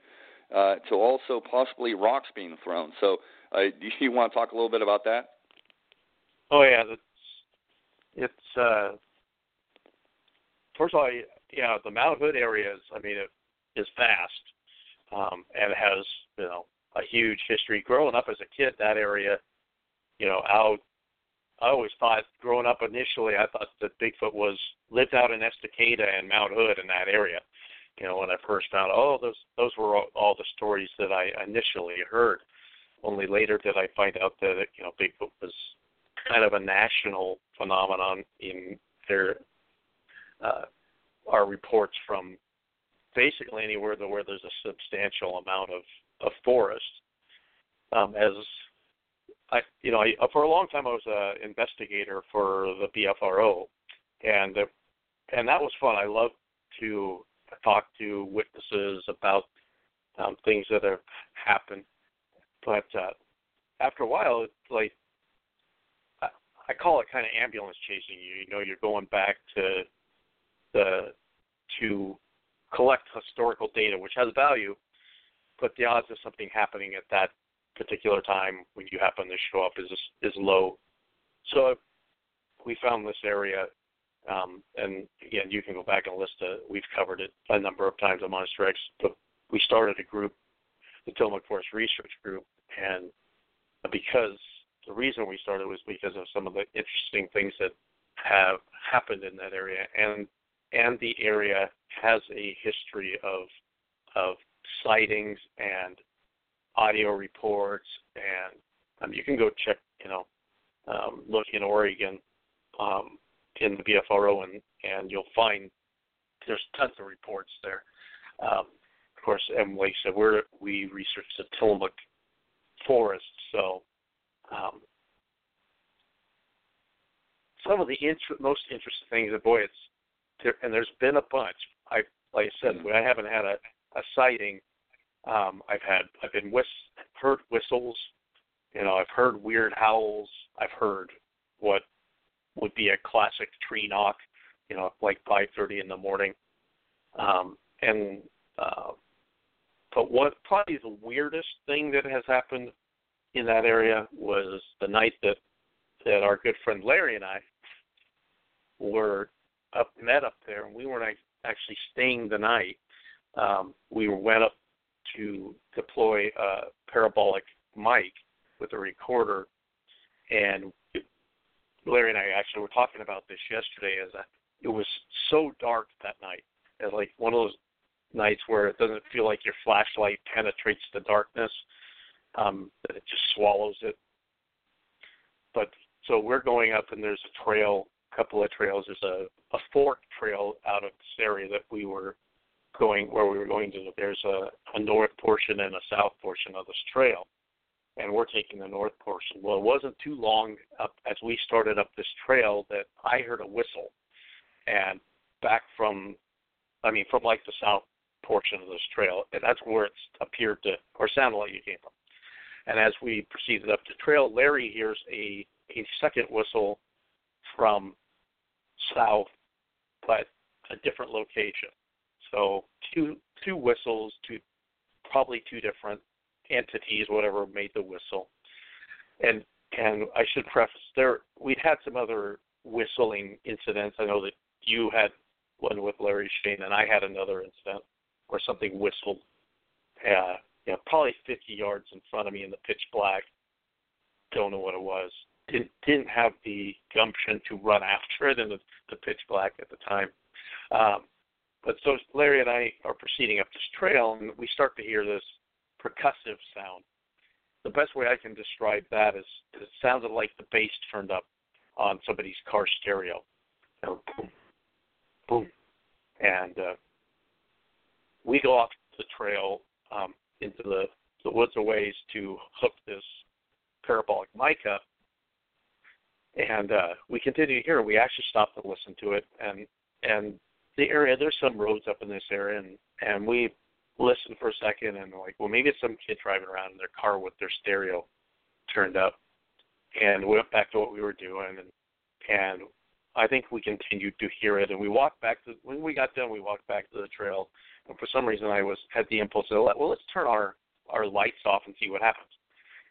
uh, to also possibly rocks being thrown. So, uh, do you want to talk a little bit about that? Oh yeah, that's it's uh, first of all, yeah, the Mount Hood area is, I mean, it is vast um, and has you know a huge history. Growing up as a kid, that area you know, out. I always thought, growing up initially, I thought that Bigfoot was lived out in Estacada and Mount Hood in that area. You know, when I first found, oh, those those were all, all the stories that I initially heard. Only later did I find out that you know Bigfoot was kind of a national phenomenon in their uh, our reports from basically anywhere where there's a substantial amount of of forest. Um, as I, you know, I, for a long time I was an investigator for the BFRO, and uh, and that was fun. I love to talk to witnesses about um, things that have happened. But uh, after a while, it's like I, I call it kind of ambulance chasing you. You know, you're going back to the to collect historical data, which has value, but the odds of something happening at that particular time when you happen to show up is is low. So we found this area, um, and again, you can go back and list it. We've covered it a number of times on Monster X, but we started a group, the Tillamook Forest Research Group, and because the reason we started was because of some of the interesting things that have happened in that area, and and the area has a history of of sightings and audio reports, and um, you can go check, you know, um, look in Oregon um, in the BFRO, and and you'll find there's tons of reports there. Um, of course, and like I said, we're we research the Tillamook forest, so um, some of the inter- most interesting things, and boy, it's there, and there's been a bunch. I like I said, Mhm. I haven't had a, a sighting. Um, I've had I've been whist heard whistles, you know, I've heard weird howls. I've heard what would be a classic tree knock, you know, like 5:30 in the morning. Um, and uh, but what probably the weirdest thing that has happened in that area was the night that that our good friend Larry and I were up met up there, and we weren't actually staying the night. Um, we went up to deploy a parabolic mic with a recorder, and Larry and I actually were talking about this yesterday. As that it was so dark that night, as like one of those nights where it doesn't feel like your flashlight penetrates the darkness, um, that it just swallows it. But so we're going up, and there's a trail, a couple of trails. There's a a fork trail out of this area that we were going where we were going to. There's a, a north portion and a south portion of this trail, and we're taking the north portion. Well, it wasn't too long up as we started up this trail that I heard a whistle, and back from, I mean, from like the south portion of this trail, and that's where it appeared to or sounded like it came from. And as we proceeded up the trail, Larry hears a a second whistle from south, but a different location. So two two whistles, two probably two different entities, whatever made the whistle. And and I should preface there we'd had some other whistling incidents. I know that you had one with Larry Shane and I had another incident where something whistled uh you know, probably fifty yards in front of me in the pitch black. Don't know what it was. Didn't didn't have the gumption to run after it in the, the pitch black at the time. Um, but so Larry and I are proceeding up this trail, and we start to hear this percussive sound. The best way I can describe that is it sounded like the bass turned up on somebody's car stereo. You know, boom, boom, and uh, we go off the trail um, into the the woods a ways to hook this parabolic mic up, and uh, we continue to hear it. We actually stopped to listen to it, and and the area there's some roads up in this area, and and we listened for a second, and like, well, maybe it's some kid driving around in their car with their stereo turned up, and we went back to what we were doing, and and I think we continued to hear it, and we walked back to when we got done, we walked back to the trail, and for some reason I was had the impulse to well, let's turn our our lights off and see what happens.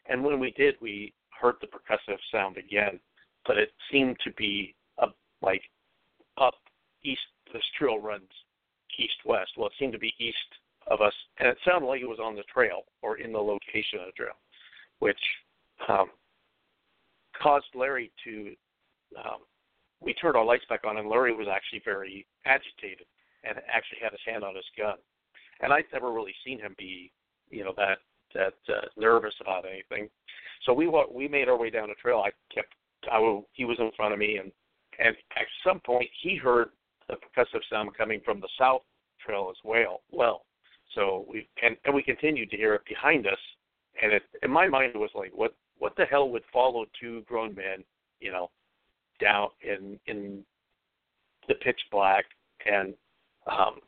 And when we did, we heard the percussive sound again, but it seemed to be up like up east. This trail runs east west. Well, it seemed to be east of us, and it sounded like it was on the trail or in the location of the trail, which um, caused Larry to. Um, we turned our lights back on, and Larry was actually very agitated and actually had his hand on his gun. And I'd never really seen him be, you know, that that uh, nervous about anything. So we we made our way down the trail. I kept, I w- he was in front of me, and and at some point he heard the percussive sound coming from the south trail as well. Well, so we and, and we continued to hear it behind us, and it in my mind it was like, what what the hell would follow two grown men, you know, down in in the pitch black and um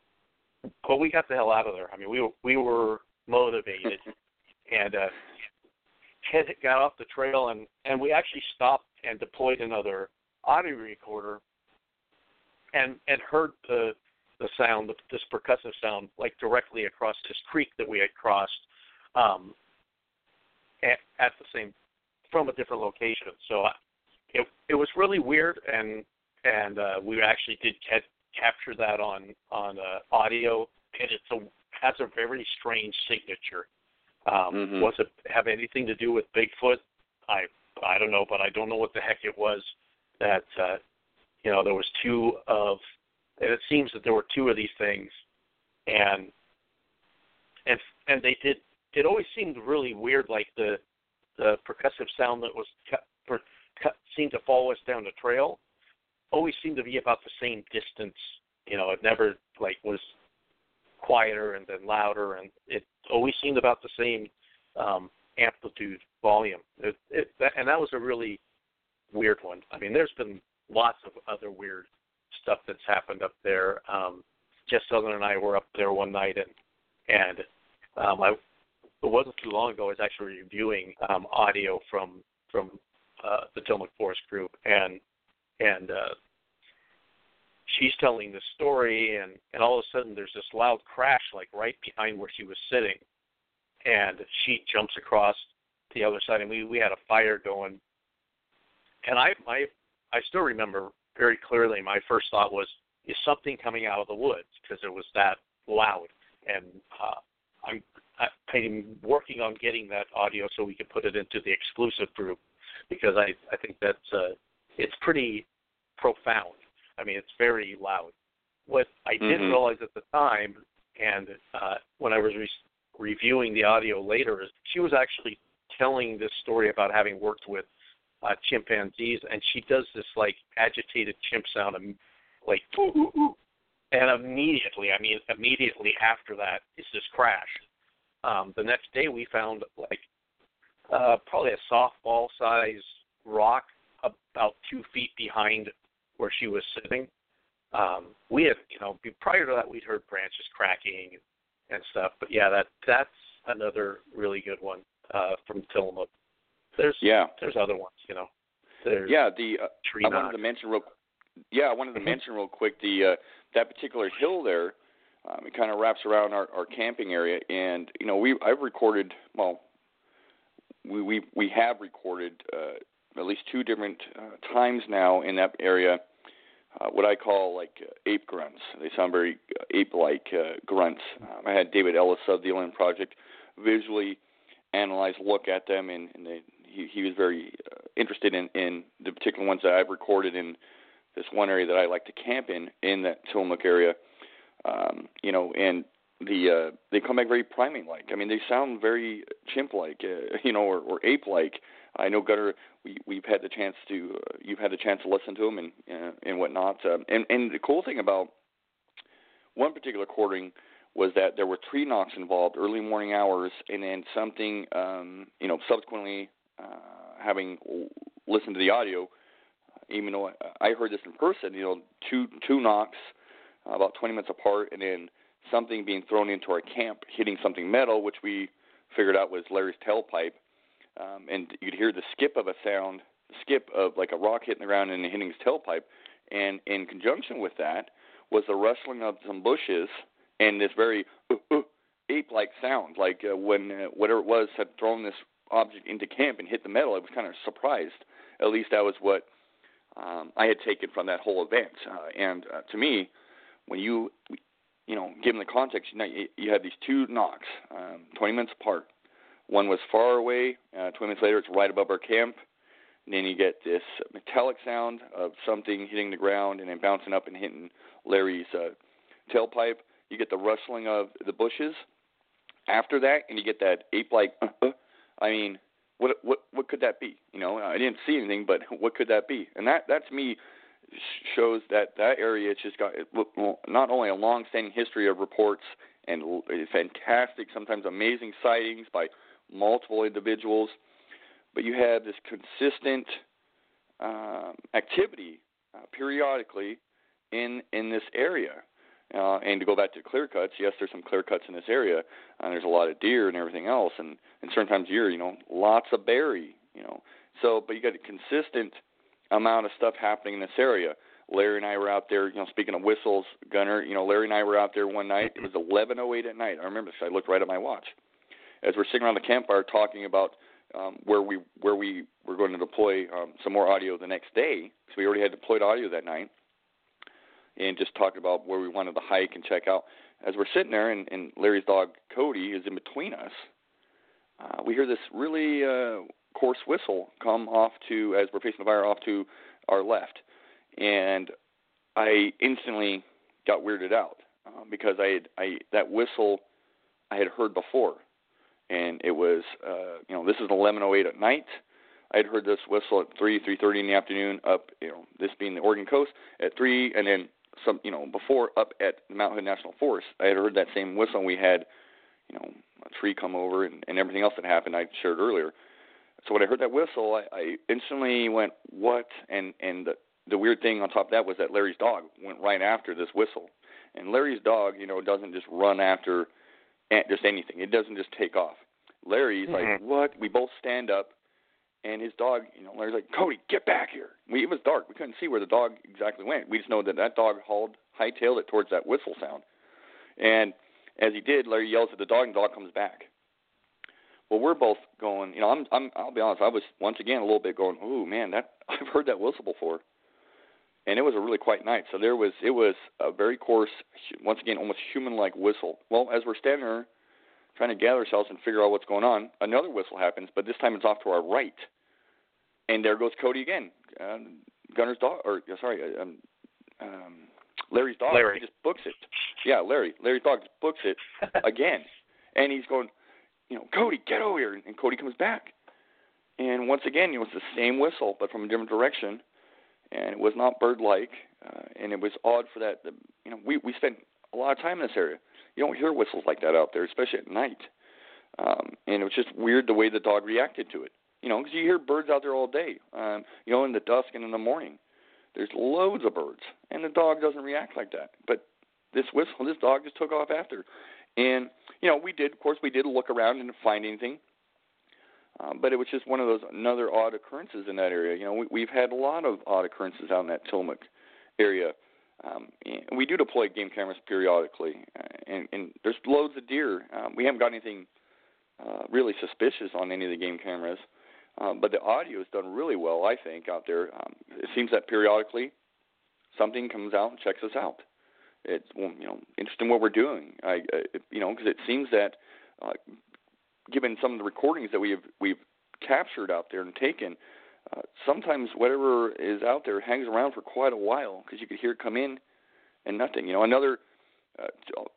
but we got the hell out of there. I mean we were we were motivated and uh had got off the trail and and we actually stopped and deployed another audio recorder and and heard the the sound this percussive sound like directly across this creek that we had crossed um at, at the same from a different location. So I, it it was really weird and and uh we actually did ca- capture that on on uh, audio. And it's a has a very strange signature. Um Mhm. was it have anything to do with bigfoot? I i don't know but i don't know what the heck it was that uh you know there was two of and it seems that there were two of these things. And and and they did it always seemed really weird like the the percussive sound that was cut, per, cut, seemed to follow us down the trail always seemed to be about the same distance you know it never like was quieter and then louder and it always seemed about the same um amplitude volume. It, it that, and that was a really weird one. I mean there's been lots of other weird stuff that's happened up there. Um, Jess Southern and I were up there one night, and and um, I it wasn't too long ago. I was actually reviewing um, audio from from uh, the Tillamook Forest Group, and and uh, she's telling the story, and and all of a sudden there's this loud crash, like right behind where she was sitting, and she jumps across the other side, and we we had a fire going, and I my I still remember very clearly. My first thought was, is something coming out of the woods because it was that loud, and uh, I'm I'm working on getting that audio so we can put it into the exclusive group because I I think that's uh, it's pretty profound. I mean, it's very loud. What I mm-hmm. didn't realize at the time, and uh, when I was re- reviewing the audio later, is she was actually telling this story about having worked with uh, chimpanzees, and she does this like agitated chimp sound, and like ooh, ooh, ooh. and immediately, I mean, immediately after that, it's this crash. Um, the next day, we found like uh, probably a softball size rock about two feet behind where she was sitting. Um, we had, you know, prior to that, we'd heard branches cracking and stuff. But yeah, that that's another really good one uh, from Tillamook. There's yeah, there's other ones, you know. There's yeah, the uh, tree I wanted to mention real. Yeah, I wanted to Mhm. mention real quick the uh, that particular hill there. Um, it kind of wraps around our, our camping area, and you know we I've recorded well, we we we have recorded uh, at least two different uh, times now in that area. Uh, what I call like uh, ape grunts. They sound very uh, ape-like uh, grunts. Um, I had David Ellis of the Alien Project visually analyze, look at them, and, and they, he, he was very uh, interested in, in the particular ones that I've recorded in this one area that I like to camp in in that Tillamook area. Um, you know, and the uh, they come back very primate like. I mean, they sound very chimp like, uh, you know, or, or ape like. I know Gunnar. We we've had the chance to uh, you've had the chance to listen to them and uh, and whatnot. Um, and and the cool thing about one particular recording was that there were tree knocks involved early morning hours, and then something um, you know subsequently uh, having listened to the audio, even though I, heard this in person, you know, two two knocks uh, about 20 minutes apart, and then something being thrown into our camp hitting something metal, which we figured out was Larry's tailpipe um, and you could hear the skip of a sound, skip of like a rock hitting the ground and hitting his tailpipe. And in conjunction with that was the rustling of some bushes and this very uh, uh, ape-like sound, like uh, when uh, whatever it was had thrown this object into camp and hit the metal. I was kind of surprised. At least that was what um, I had taken from that whole event. Uh, and uh, to me, when you you know, given the context, you know, you, had these two knocks, um, 20 minutes apart, one was far away. Uh, 20 minutes later, it's right above our camp. And then you get this metallic sound of something hitting the ground and then bouncing up and hitting Larry's uh, tailpipe. You get the rustling of the bushes after that, and you get that ape-like. Uh, I mean, what what what could that be? You know, I didn't see anything, but what could that be? And that that to me shows that that area it's just got not only a long-standing history of reports and fantastic, sometimes amazing sightings by multiple individuals, but you have this consistent um, activity uh, periodically in in this area. Uh, and to go back to clear cuts, yes, there's some clear cuts in this area, and there's a lot of deer and everything else, and and certain times of year, you know, lots of berry, you know. So, but you got a consistent amount of stuff happening in this area. Larry and I were out there, you know, speaking of whistles, Gunnar, you know, Larry and I were out there one night. It was 11:08 at night. I remember this. I looked right at my watch as we're sitting around the campfire talking about um, where we where we were going to deploy um, some more audio the next day, because we already had deployed audio that night, and just talking about where we wanted to hike and check out. As we're sitting there, and, and Larry's dog Cody is in between us, uh, we hear this really uh, coarse whistle come off to as we're facing the fire off to our left, and I instantly got weirded out uh, because I had I that whistle I had heard before and it was uh, you know this is 11:08 at night. I had heard this whistle at three, three thirty in the afternoon. Up, you know, this being the Oregon coast at three, and then some, you know, before up at Mount Hood National Forest. I had heard that same whistle. And we had, you know, a tree come over and, and everything else that happened. I shared earlier. So when I heard that whistle, I, I instantly went, "What?" and and the the weird thing on top of that was that Larry's dog went right after this whistle, and Larry's dog, you know, doesn't just run after just anything. It doesn't just take off. Larry's mm-hmm. like, "What?" We both stand up, and his dog, you know, Larry's like, "Cody, get back here." We, it was dark. We couldn't see where the dog exactly went. We just know that that dog hauled, hightailed it towards that whistle sound, and as he did, Larry yells at the dog, and the dog comes back. Well, we're both going. You know, I'm. I'm. I'll be honest. I was once again a little bit going. "Ooh, man, that I've heard that whistle before." and it was a really quiet night. So there was it was a very coarse, once again, almost human-like whistle. Well, as we're standing there trying to gather ourselves and figure out what's going on, another whistle happens, but this time it's off to our right, and there goes Cody again, uh, Gunnar's dog, or sorry, uh, um, um, Larry's dog. Larry. He just books it. Yeah, Larry. Larry's dog just books it again, and he's going, you know, Cody, get over here, and Cody comes back, and once again, you know, it's the same whistle, but from a different direction and it was not bird-like, uh, and it was odd for that. You know, we we spent a lot of time in this area. You don't hear whistles like that out there, especially at night. Um, and it was just weird the way the dog reacted to it. You know, because you hear birds out there all day. Um, you know, in the dusk and in the morning, there's loads of birds, and the dog doesn't react like that. But this whistle, this dog just took off after. And you know, we did, of course, we did look around and find anything. Um, but it was just one of those another odd occurrences in that area. You know, we, we've had a lot of odd occurrences out in that Tillamook area. Um, we do deploy game cameras periodically, uh, and, and there's loads of deer. Um, we haven't got anything uh, really suspicious on any of the game cameras, um, but the audio is done really well, I think, out there. Um, it seems that periodically something comes out and checks us out. It's you know interesting what we're doing. I uh, you know because it seems that uh, given some of the recordings that we've we've captured out there and taken, uh, sometimes whatever is out there hangs around for quite a while because you could hear it come in and nothing. You know, another uh,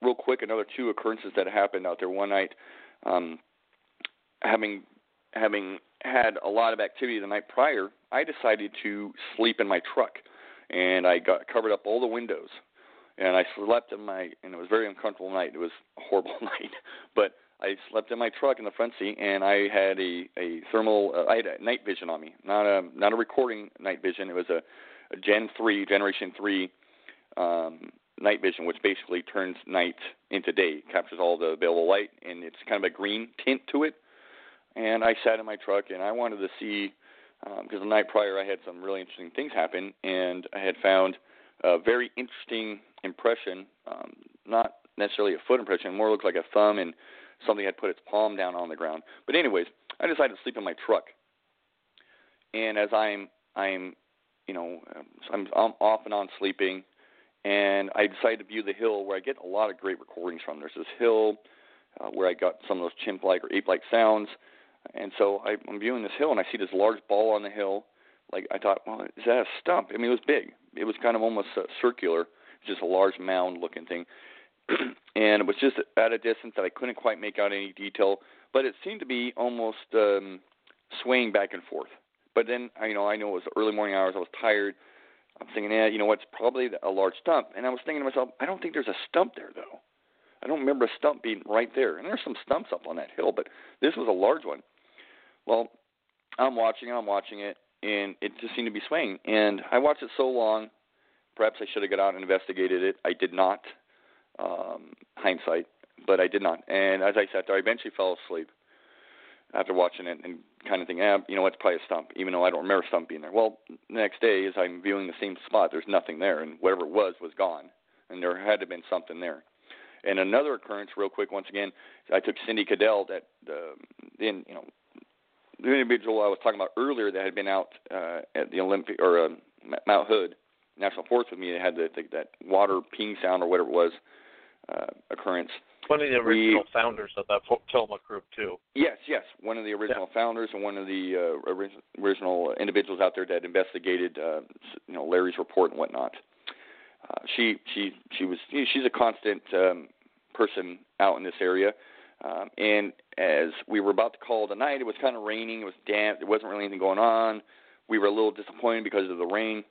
real quick, another two occurrences that happened out there one night. Um, having having had a lot of activity the night prior, I decided to sleep in my truck, and I got covered up all the windows, and I slept in my and it was a very uncomfortable night. It was a horrible night, but I slept in my truck in the front seat, and I had a a thermal. Uh, I had a night vision on me, not a not a recording night vision. It was a, a Gen three, Generation three um, night vision, which basically turns night into day, captures all the available light, and it's kind of a green tint to it. And I sat in my truck, and I wanted to see because um, the night prior I had some really interesting things happen, and I had found a very interesting impression, um, not necessarily a foot impression, more looked like a thumb and something had put its palm down on the ground. But anyways, I decided to sleep in my truck. And as I'm I'm you know I'm, I'm off and on sleeping, and I decided to view the hill where I get a lot of great recordings from. There's this hill uh, where I got some of those chimp-like or ape-like sounds, and so I, I'm viewing this hill and I see this large ball on the hill. Like I thought, well, is that a stump? I mean, it was big. It was kind of almost uh, circular, just a large mound-looking thing. and it was just at a distance that I couldn't quite make out any detail, but it seemed to be almost um, swaying back and forth. But then, you know, I know it was early morning hours. I was tired. I'm thinking, yeah, you know what? It's probably a large stump. And I was thinking to myself, I don't think there's a stump there though. I don't remember a stump being right there. And there's some stumps up on that hill, but this was a large one. Well, I'm watching I'm watching it, and it just seemed to be swaying. And I watched it so long, perhaps I should have got out and investigated it. I did not um, hindsight, but I did not. And as I sat there, I eventually fell asleep after watching it and kind of thinking, eh, you know, it's probably a stump, even though I don't remember stump being there. Well, the next day, as I'm viewing the same spot, there's nothing there, and whatever it was was gone, and there had to have been something there. And another occurrence, real quick, once again, I took Cindy Cadell, that uh, in you know the individual I was talking about earlier that had been out uh, at the Olympic or uh, Mount Hood National Forest with me. That had the, the, that water ping sound or whatever it was uh, occurrence. One of the original we, founders of that Tillamook group too. Yes, yes, one of the original yeah. founders and one of the uh, original, original individuals out there that investigated, uh, you know, Larry's report and whatnot. Uh, she she she was she's a constant um, person out in this area. Um, and as we were about to call the night, it was kind of raining. It was damp. There wasn't really anything going on. We were a little disappointed because of the rain.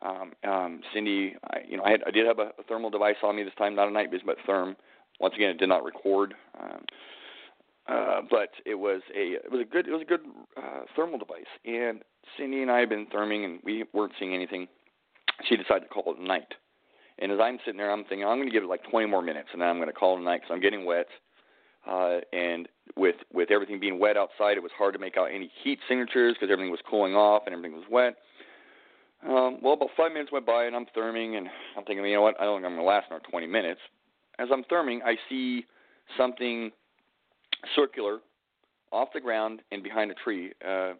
Um, um, Cindy, I, you know, I, had, I did have a, a thermal device on me this time, not a night vision, but therm. Once again, it did not record, um, uh, but it was a it was a good it was a good uh, thermal device. And Cindy and I have been therming, and we weren't seeing anything. she decided to call it a night. And as I'm sitting there, I'm thinking I'm going to give it like 20 more minutes, and then I'm going to call it a night because I'm getting wet. And with with everything being wet outside, it was hard to make out any heat signatures because everything was cooling off and everything was wet. Um, well, about five minutes went by, and I'm therming, and I'm thinking, you know what? I don't think I'm going to last another 20 minutes. As I'm therming, I see something circular off the ground and behind a tree uh,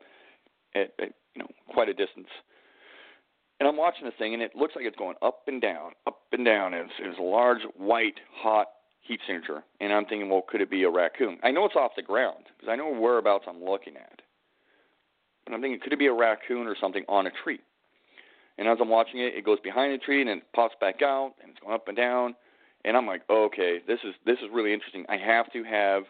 at, at you know quite a distance. And I'm watching this thing, and it looks like it's going up and down, up and down. It's, it's a large, white, hot heat signature. And I'm thinking, well, could it be a raccoon? I know it's off the ground because I know whereabouts I'm looking at. But I'm thinking, could it be a raccoon or something on a tree? And as I'm watching it, it goes behind the tree and it pops back out and it's going up and down. And I'm like, okay, this is this is really interesting. I have to have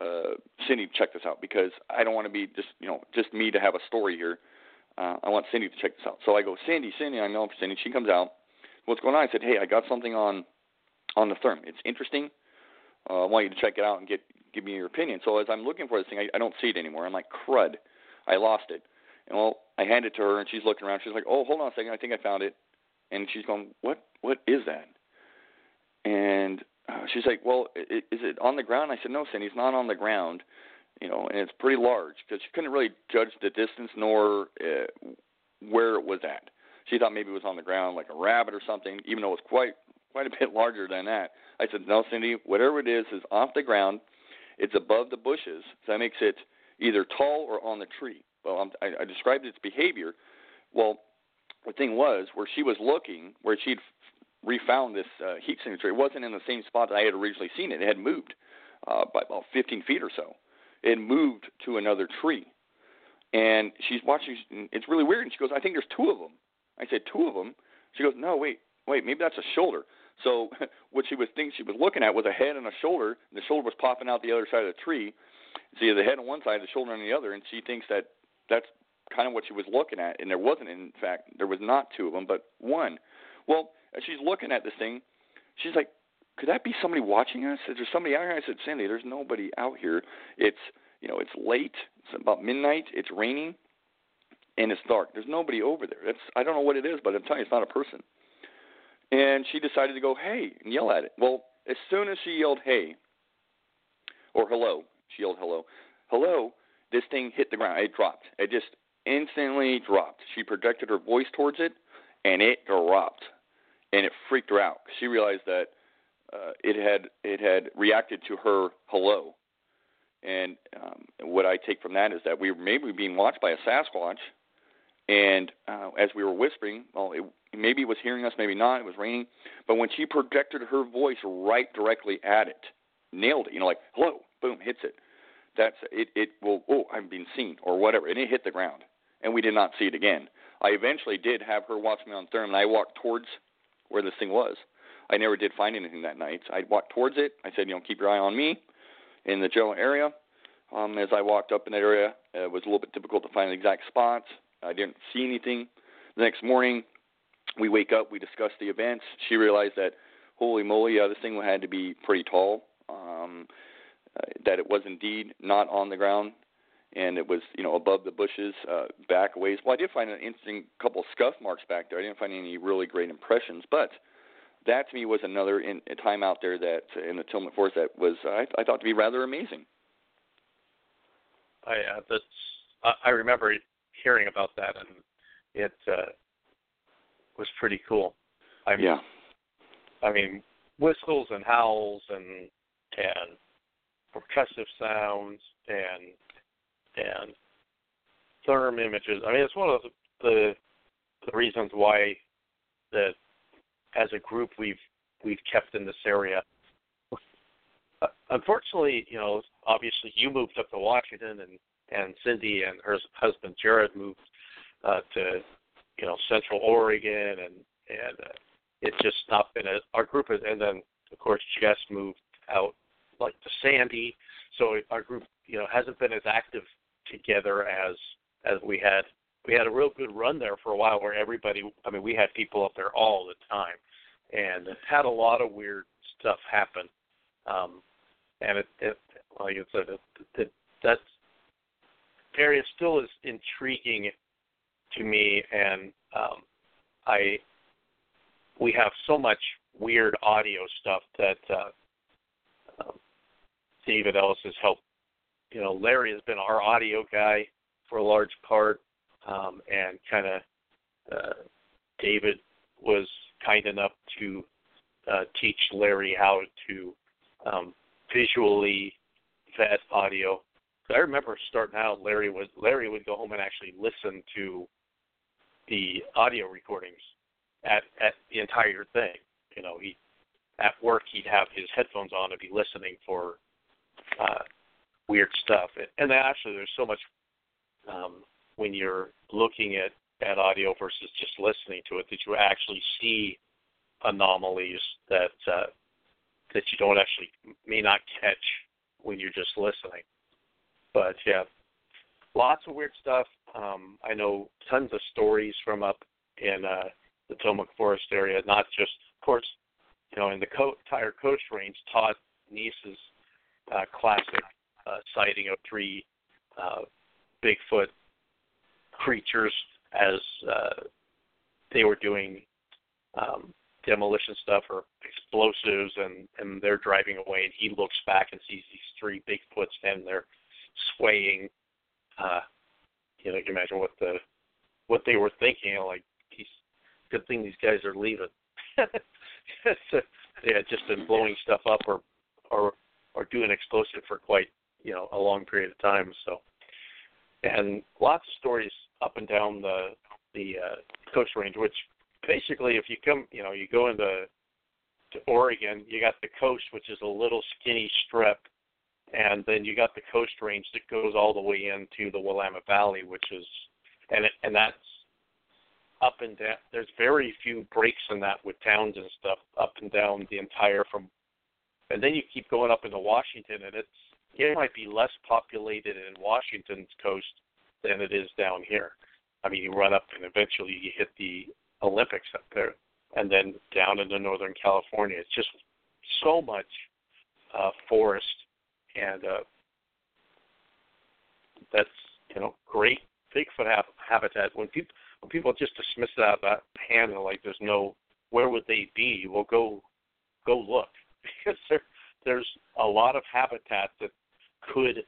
uh, Cindy check this out because I don't want to be just you know just me to have a story here. Uh, I want Cindy to check this out. So I go, Cindy, Cindy, I know Cindy. She comes out. What's going on? I said, hey, I got something on on the therm. It's interesting. Uh, I want you to check it out and get give me your opinion. So as I'm looking for this thing, I, I don't see it anymore. I'm like, crud, I lost it. And well, I hand it to her, and she's looking around. She's like, oh, hold on a second, I think I found it. And she's going, what? What is that? And uh, she's like, well, is it on the ground? I said, no, Cindy, it's not on the ground. You know, and it's pretty large because she couldn't really judge the distance nor uh, where it was at. She thought maybe it was on the ground like a rabbit or something, even though it was quite quite a bit larger than that. I said, no, Cindy, whatever it is is off the ground. It's above the bushes, so that makes it either tall or on the tree. Well, I'm, I, I described its behavior. Well, the thing was, where she was looking, where she'd refound this uh, heat signature, it wasn't in the same spot that I had originally seen it. It had moved uh, by about 15 feet or so. It moved to another tree. And she's watching. It's really weird. And she goes, I think there's two of them. I said, two of them? She goes, no, wait, wait, maybe that's a shoulder. So what she was thinking she was looking at was a head and a shoulder. And the shoulder was popping out the other side of the tree. So the head on one side, the shoulder on the other, and she thinks that that's kind of what she was looking at. And there wasn't, in fact, there was not two of them, but one. Well, as she's looking at this thing, she's like, "Could that be somebody watching us? Is there somebody out here?" I said, "Cindy, there's nobody out here. It's you know, it's late. It's about midnight. It's raining." And it's dark. There's nobody over there. That's I don't know what it is, but I'm telling you, it's not a person. And she decided to go, hey, and yell at it. Well, as soon as she yelled, hey, or hello, she yelled hello, hello, this thing hit the ground. It dropped. It just instantly dropped. She projected her voice towards it, and it dropped. And it freaked her out. She realized that uh, it had it had reacted to her hello. And um, what I take from that is that we were maybe being watched by a Sasquatch, and uh, as we were whispering, well, it, maybe it was hearing us, maybe not. It was raining, but when she projected her voice right directly at it, nailed it. You know, like hello, boom, hits it. That's it. It will. Oh, I'm being seen, or whatever, and it hit the ground, and we did not see it again. I eventually did have her watch me on therm, and I walked towards where this thing was. I never did find anything that night. I walked towards it. I said, you know, keep your eye on me in the general area. Um, as I walked up in that area, it was a little bit difficult to find the exact spots. I didn't see anything. The next morning, we wake up, we discuss the events. She realized that, holy moly, this thing had to be pretty tall. Um, uh, that it was indeed not on the ground, and it was you know above the bushes, uh, back ways. Well, I did find an interesting couple scuff marks back there. I didn't find any really great impressions, but that to me was another in, a time out there that in the Tillamook Forest that was I, I thought to be rather amazing. I uh, that's I, I remember hearing about that, and it uh, was pretty cool. I yeah. I mean, whistles and howls and and percussive sounds and and therm images. I mean, it's one of the the reasons why that as a group we've we've kept in this area. Uh, unfortunately, you know, obviously you moved up to Washington and and Cindy and her husband Jared moved uh, to you know Central Oregon, and and uh, it's just not been a, our group is, and then of course Jess moved out like to Sandy, so our group you know hasn't been as active together as as we had. We had a real good run there for a while where everybody, I mean, we had people up there all the time, and had a lot of weird stuff happen. Um, and it, it like I said, it, it, that's area still is intriguing to me, and um, I we have so much weird audio stuff that uh, um, David Ellis has helped. You know, Larry has been our audio guy for a large part, um, and kind of uh, David was kind enough to uh, teach Larry how to um, visually vet audio. I remember starting out, Larry would Larry would go home and actually listen to the audio recordings at at the entire thing. You know, he at work he'd have his headphones on and be listening for uh, weird stuff. And actually, there's so much um, when you're looking at at audio versus just listening to it that you actually see anomalies that uh, that you don't actually may not catch when you're just listening. But yeah, lots of weird stuff. Um, I know tons of stories from up in uh, the Tillamook Forest area. Not just, of course, you know, in the Co- Tire Coast Range, Todd Neiss's uh, classic uh, sighting of three uh, Bigfoot creatures as uh, they were doing um, demolition stuff or explosives, and and they're driving away, and he looks back and sees these three Bigfoot standing there, swaying. Uh, you know, you can imagine what the what they were thinking. You know, like, he's good thing these guys are leaving. so, they had just been blowing stuff up or or or doing explosive for quite you know a long period of time. So, and lots of stories up and down the the uh, Coast Range, which basically, if you come, you know, you go into to Oregon, you got the coast, which is a little skinny strip, and then you got the Coast Range that goes all the way into the Willamette Valley, which is, and it, and that's up and down. There's very few breaks in that with towns and stuff up and down the entire from, and then you keep going up into Washington, and it's it might be less populated in Washington's coast than it is down here. I mean, you run up and eventually you hit the Olympics up there, and then down into Northern California. It's just so much uh, forest, and uh, that's you know great Bigfoot ha- habitat. When people when people just dismiss it out of that hand and like there's no where would they be? Well, go go look because there there's a lot of habitat that could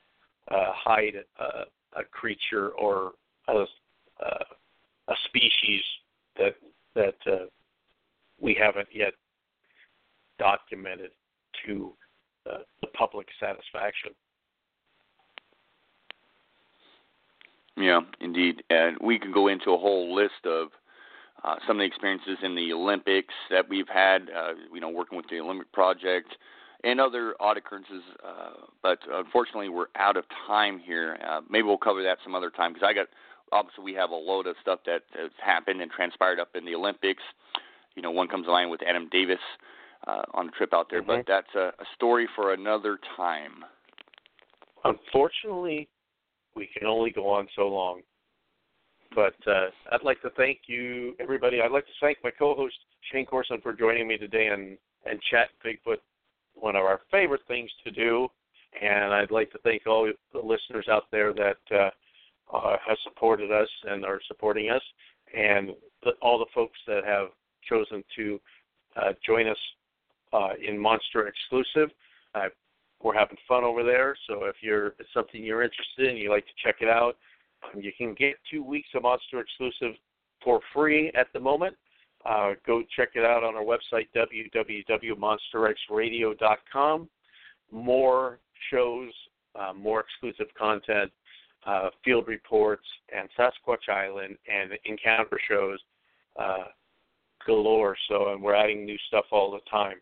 uh, hide uh, a creature or a, uh, a species that that uh, we haven't yet documented to uh, the public satisfaction. Yeah, indeed. And we could go into a whole list of uh, some of the experiences in the Olympics that we've had, uh, you know, working with the Olympic Project and other odd occurrences. Uh, but unfortunately, we're out of time here. Uh, maybe we'll cover that some other time because I got obviously we have a load of stuff that has happened and transpired up in the Olympics. You know, one comes to mind with Adam Davis uh, on a trip out there, mm-hmm. but that's a, a story for another time. Unfortunately, we can only go on so long. But uh, I'd like to thank you, everybody. I'd like to thank my co-host Shane Corson for joining me today and and chat Bigfoot, one of our favorite things to do. And I'd like to thank all the listeners out there that uh, uh, has supported us and are supporting us, and the, all the folks that have chosen to uh, join us uh, in Monster X-clusive. Uh, we're having fun over there, so if you're it's something you're interested in, you like to check it out, you can get two weeks of Monster X-clusive for free at the moment. Uh, go check it out on our website www.monsterxradio.com. More shows, uh, more exclusive content, uh, field reports and Sasquatch Island and encounter shows uh, galore. So, and we're adding new stuff all the time.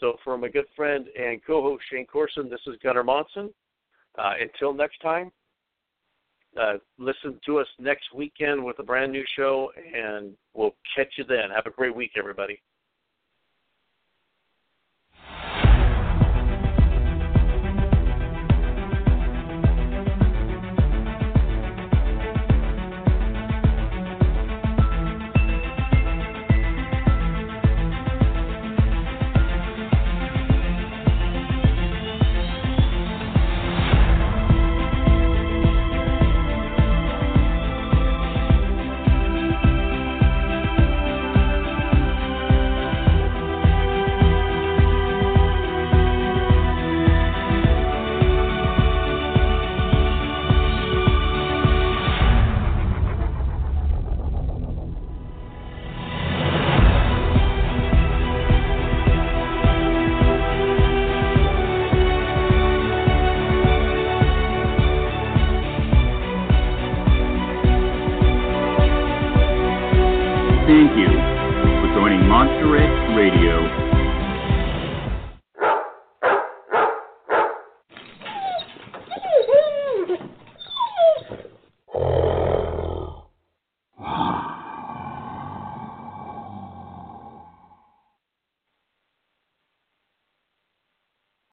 So, for my good friend and co-host Shane Corson, this is Gunnar Monson. Uh, until next time, uh, listen to us next weekend with a brand new show, and we'll catch you then. Have a great week, everybody.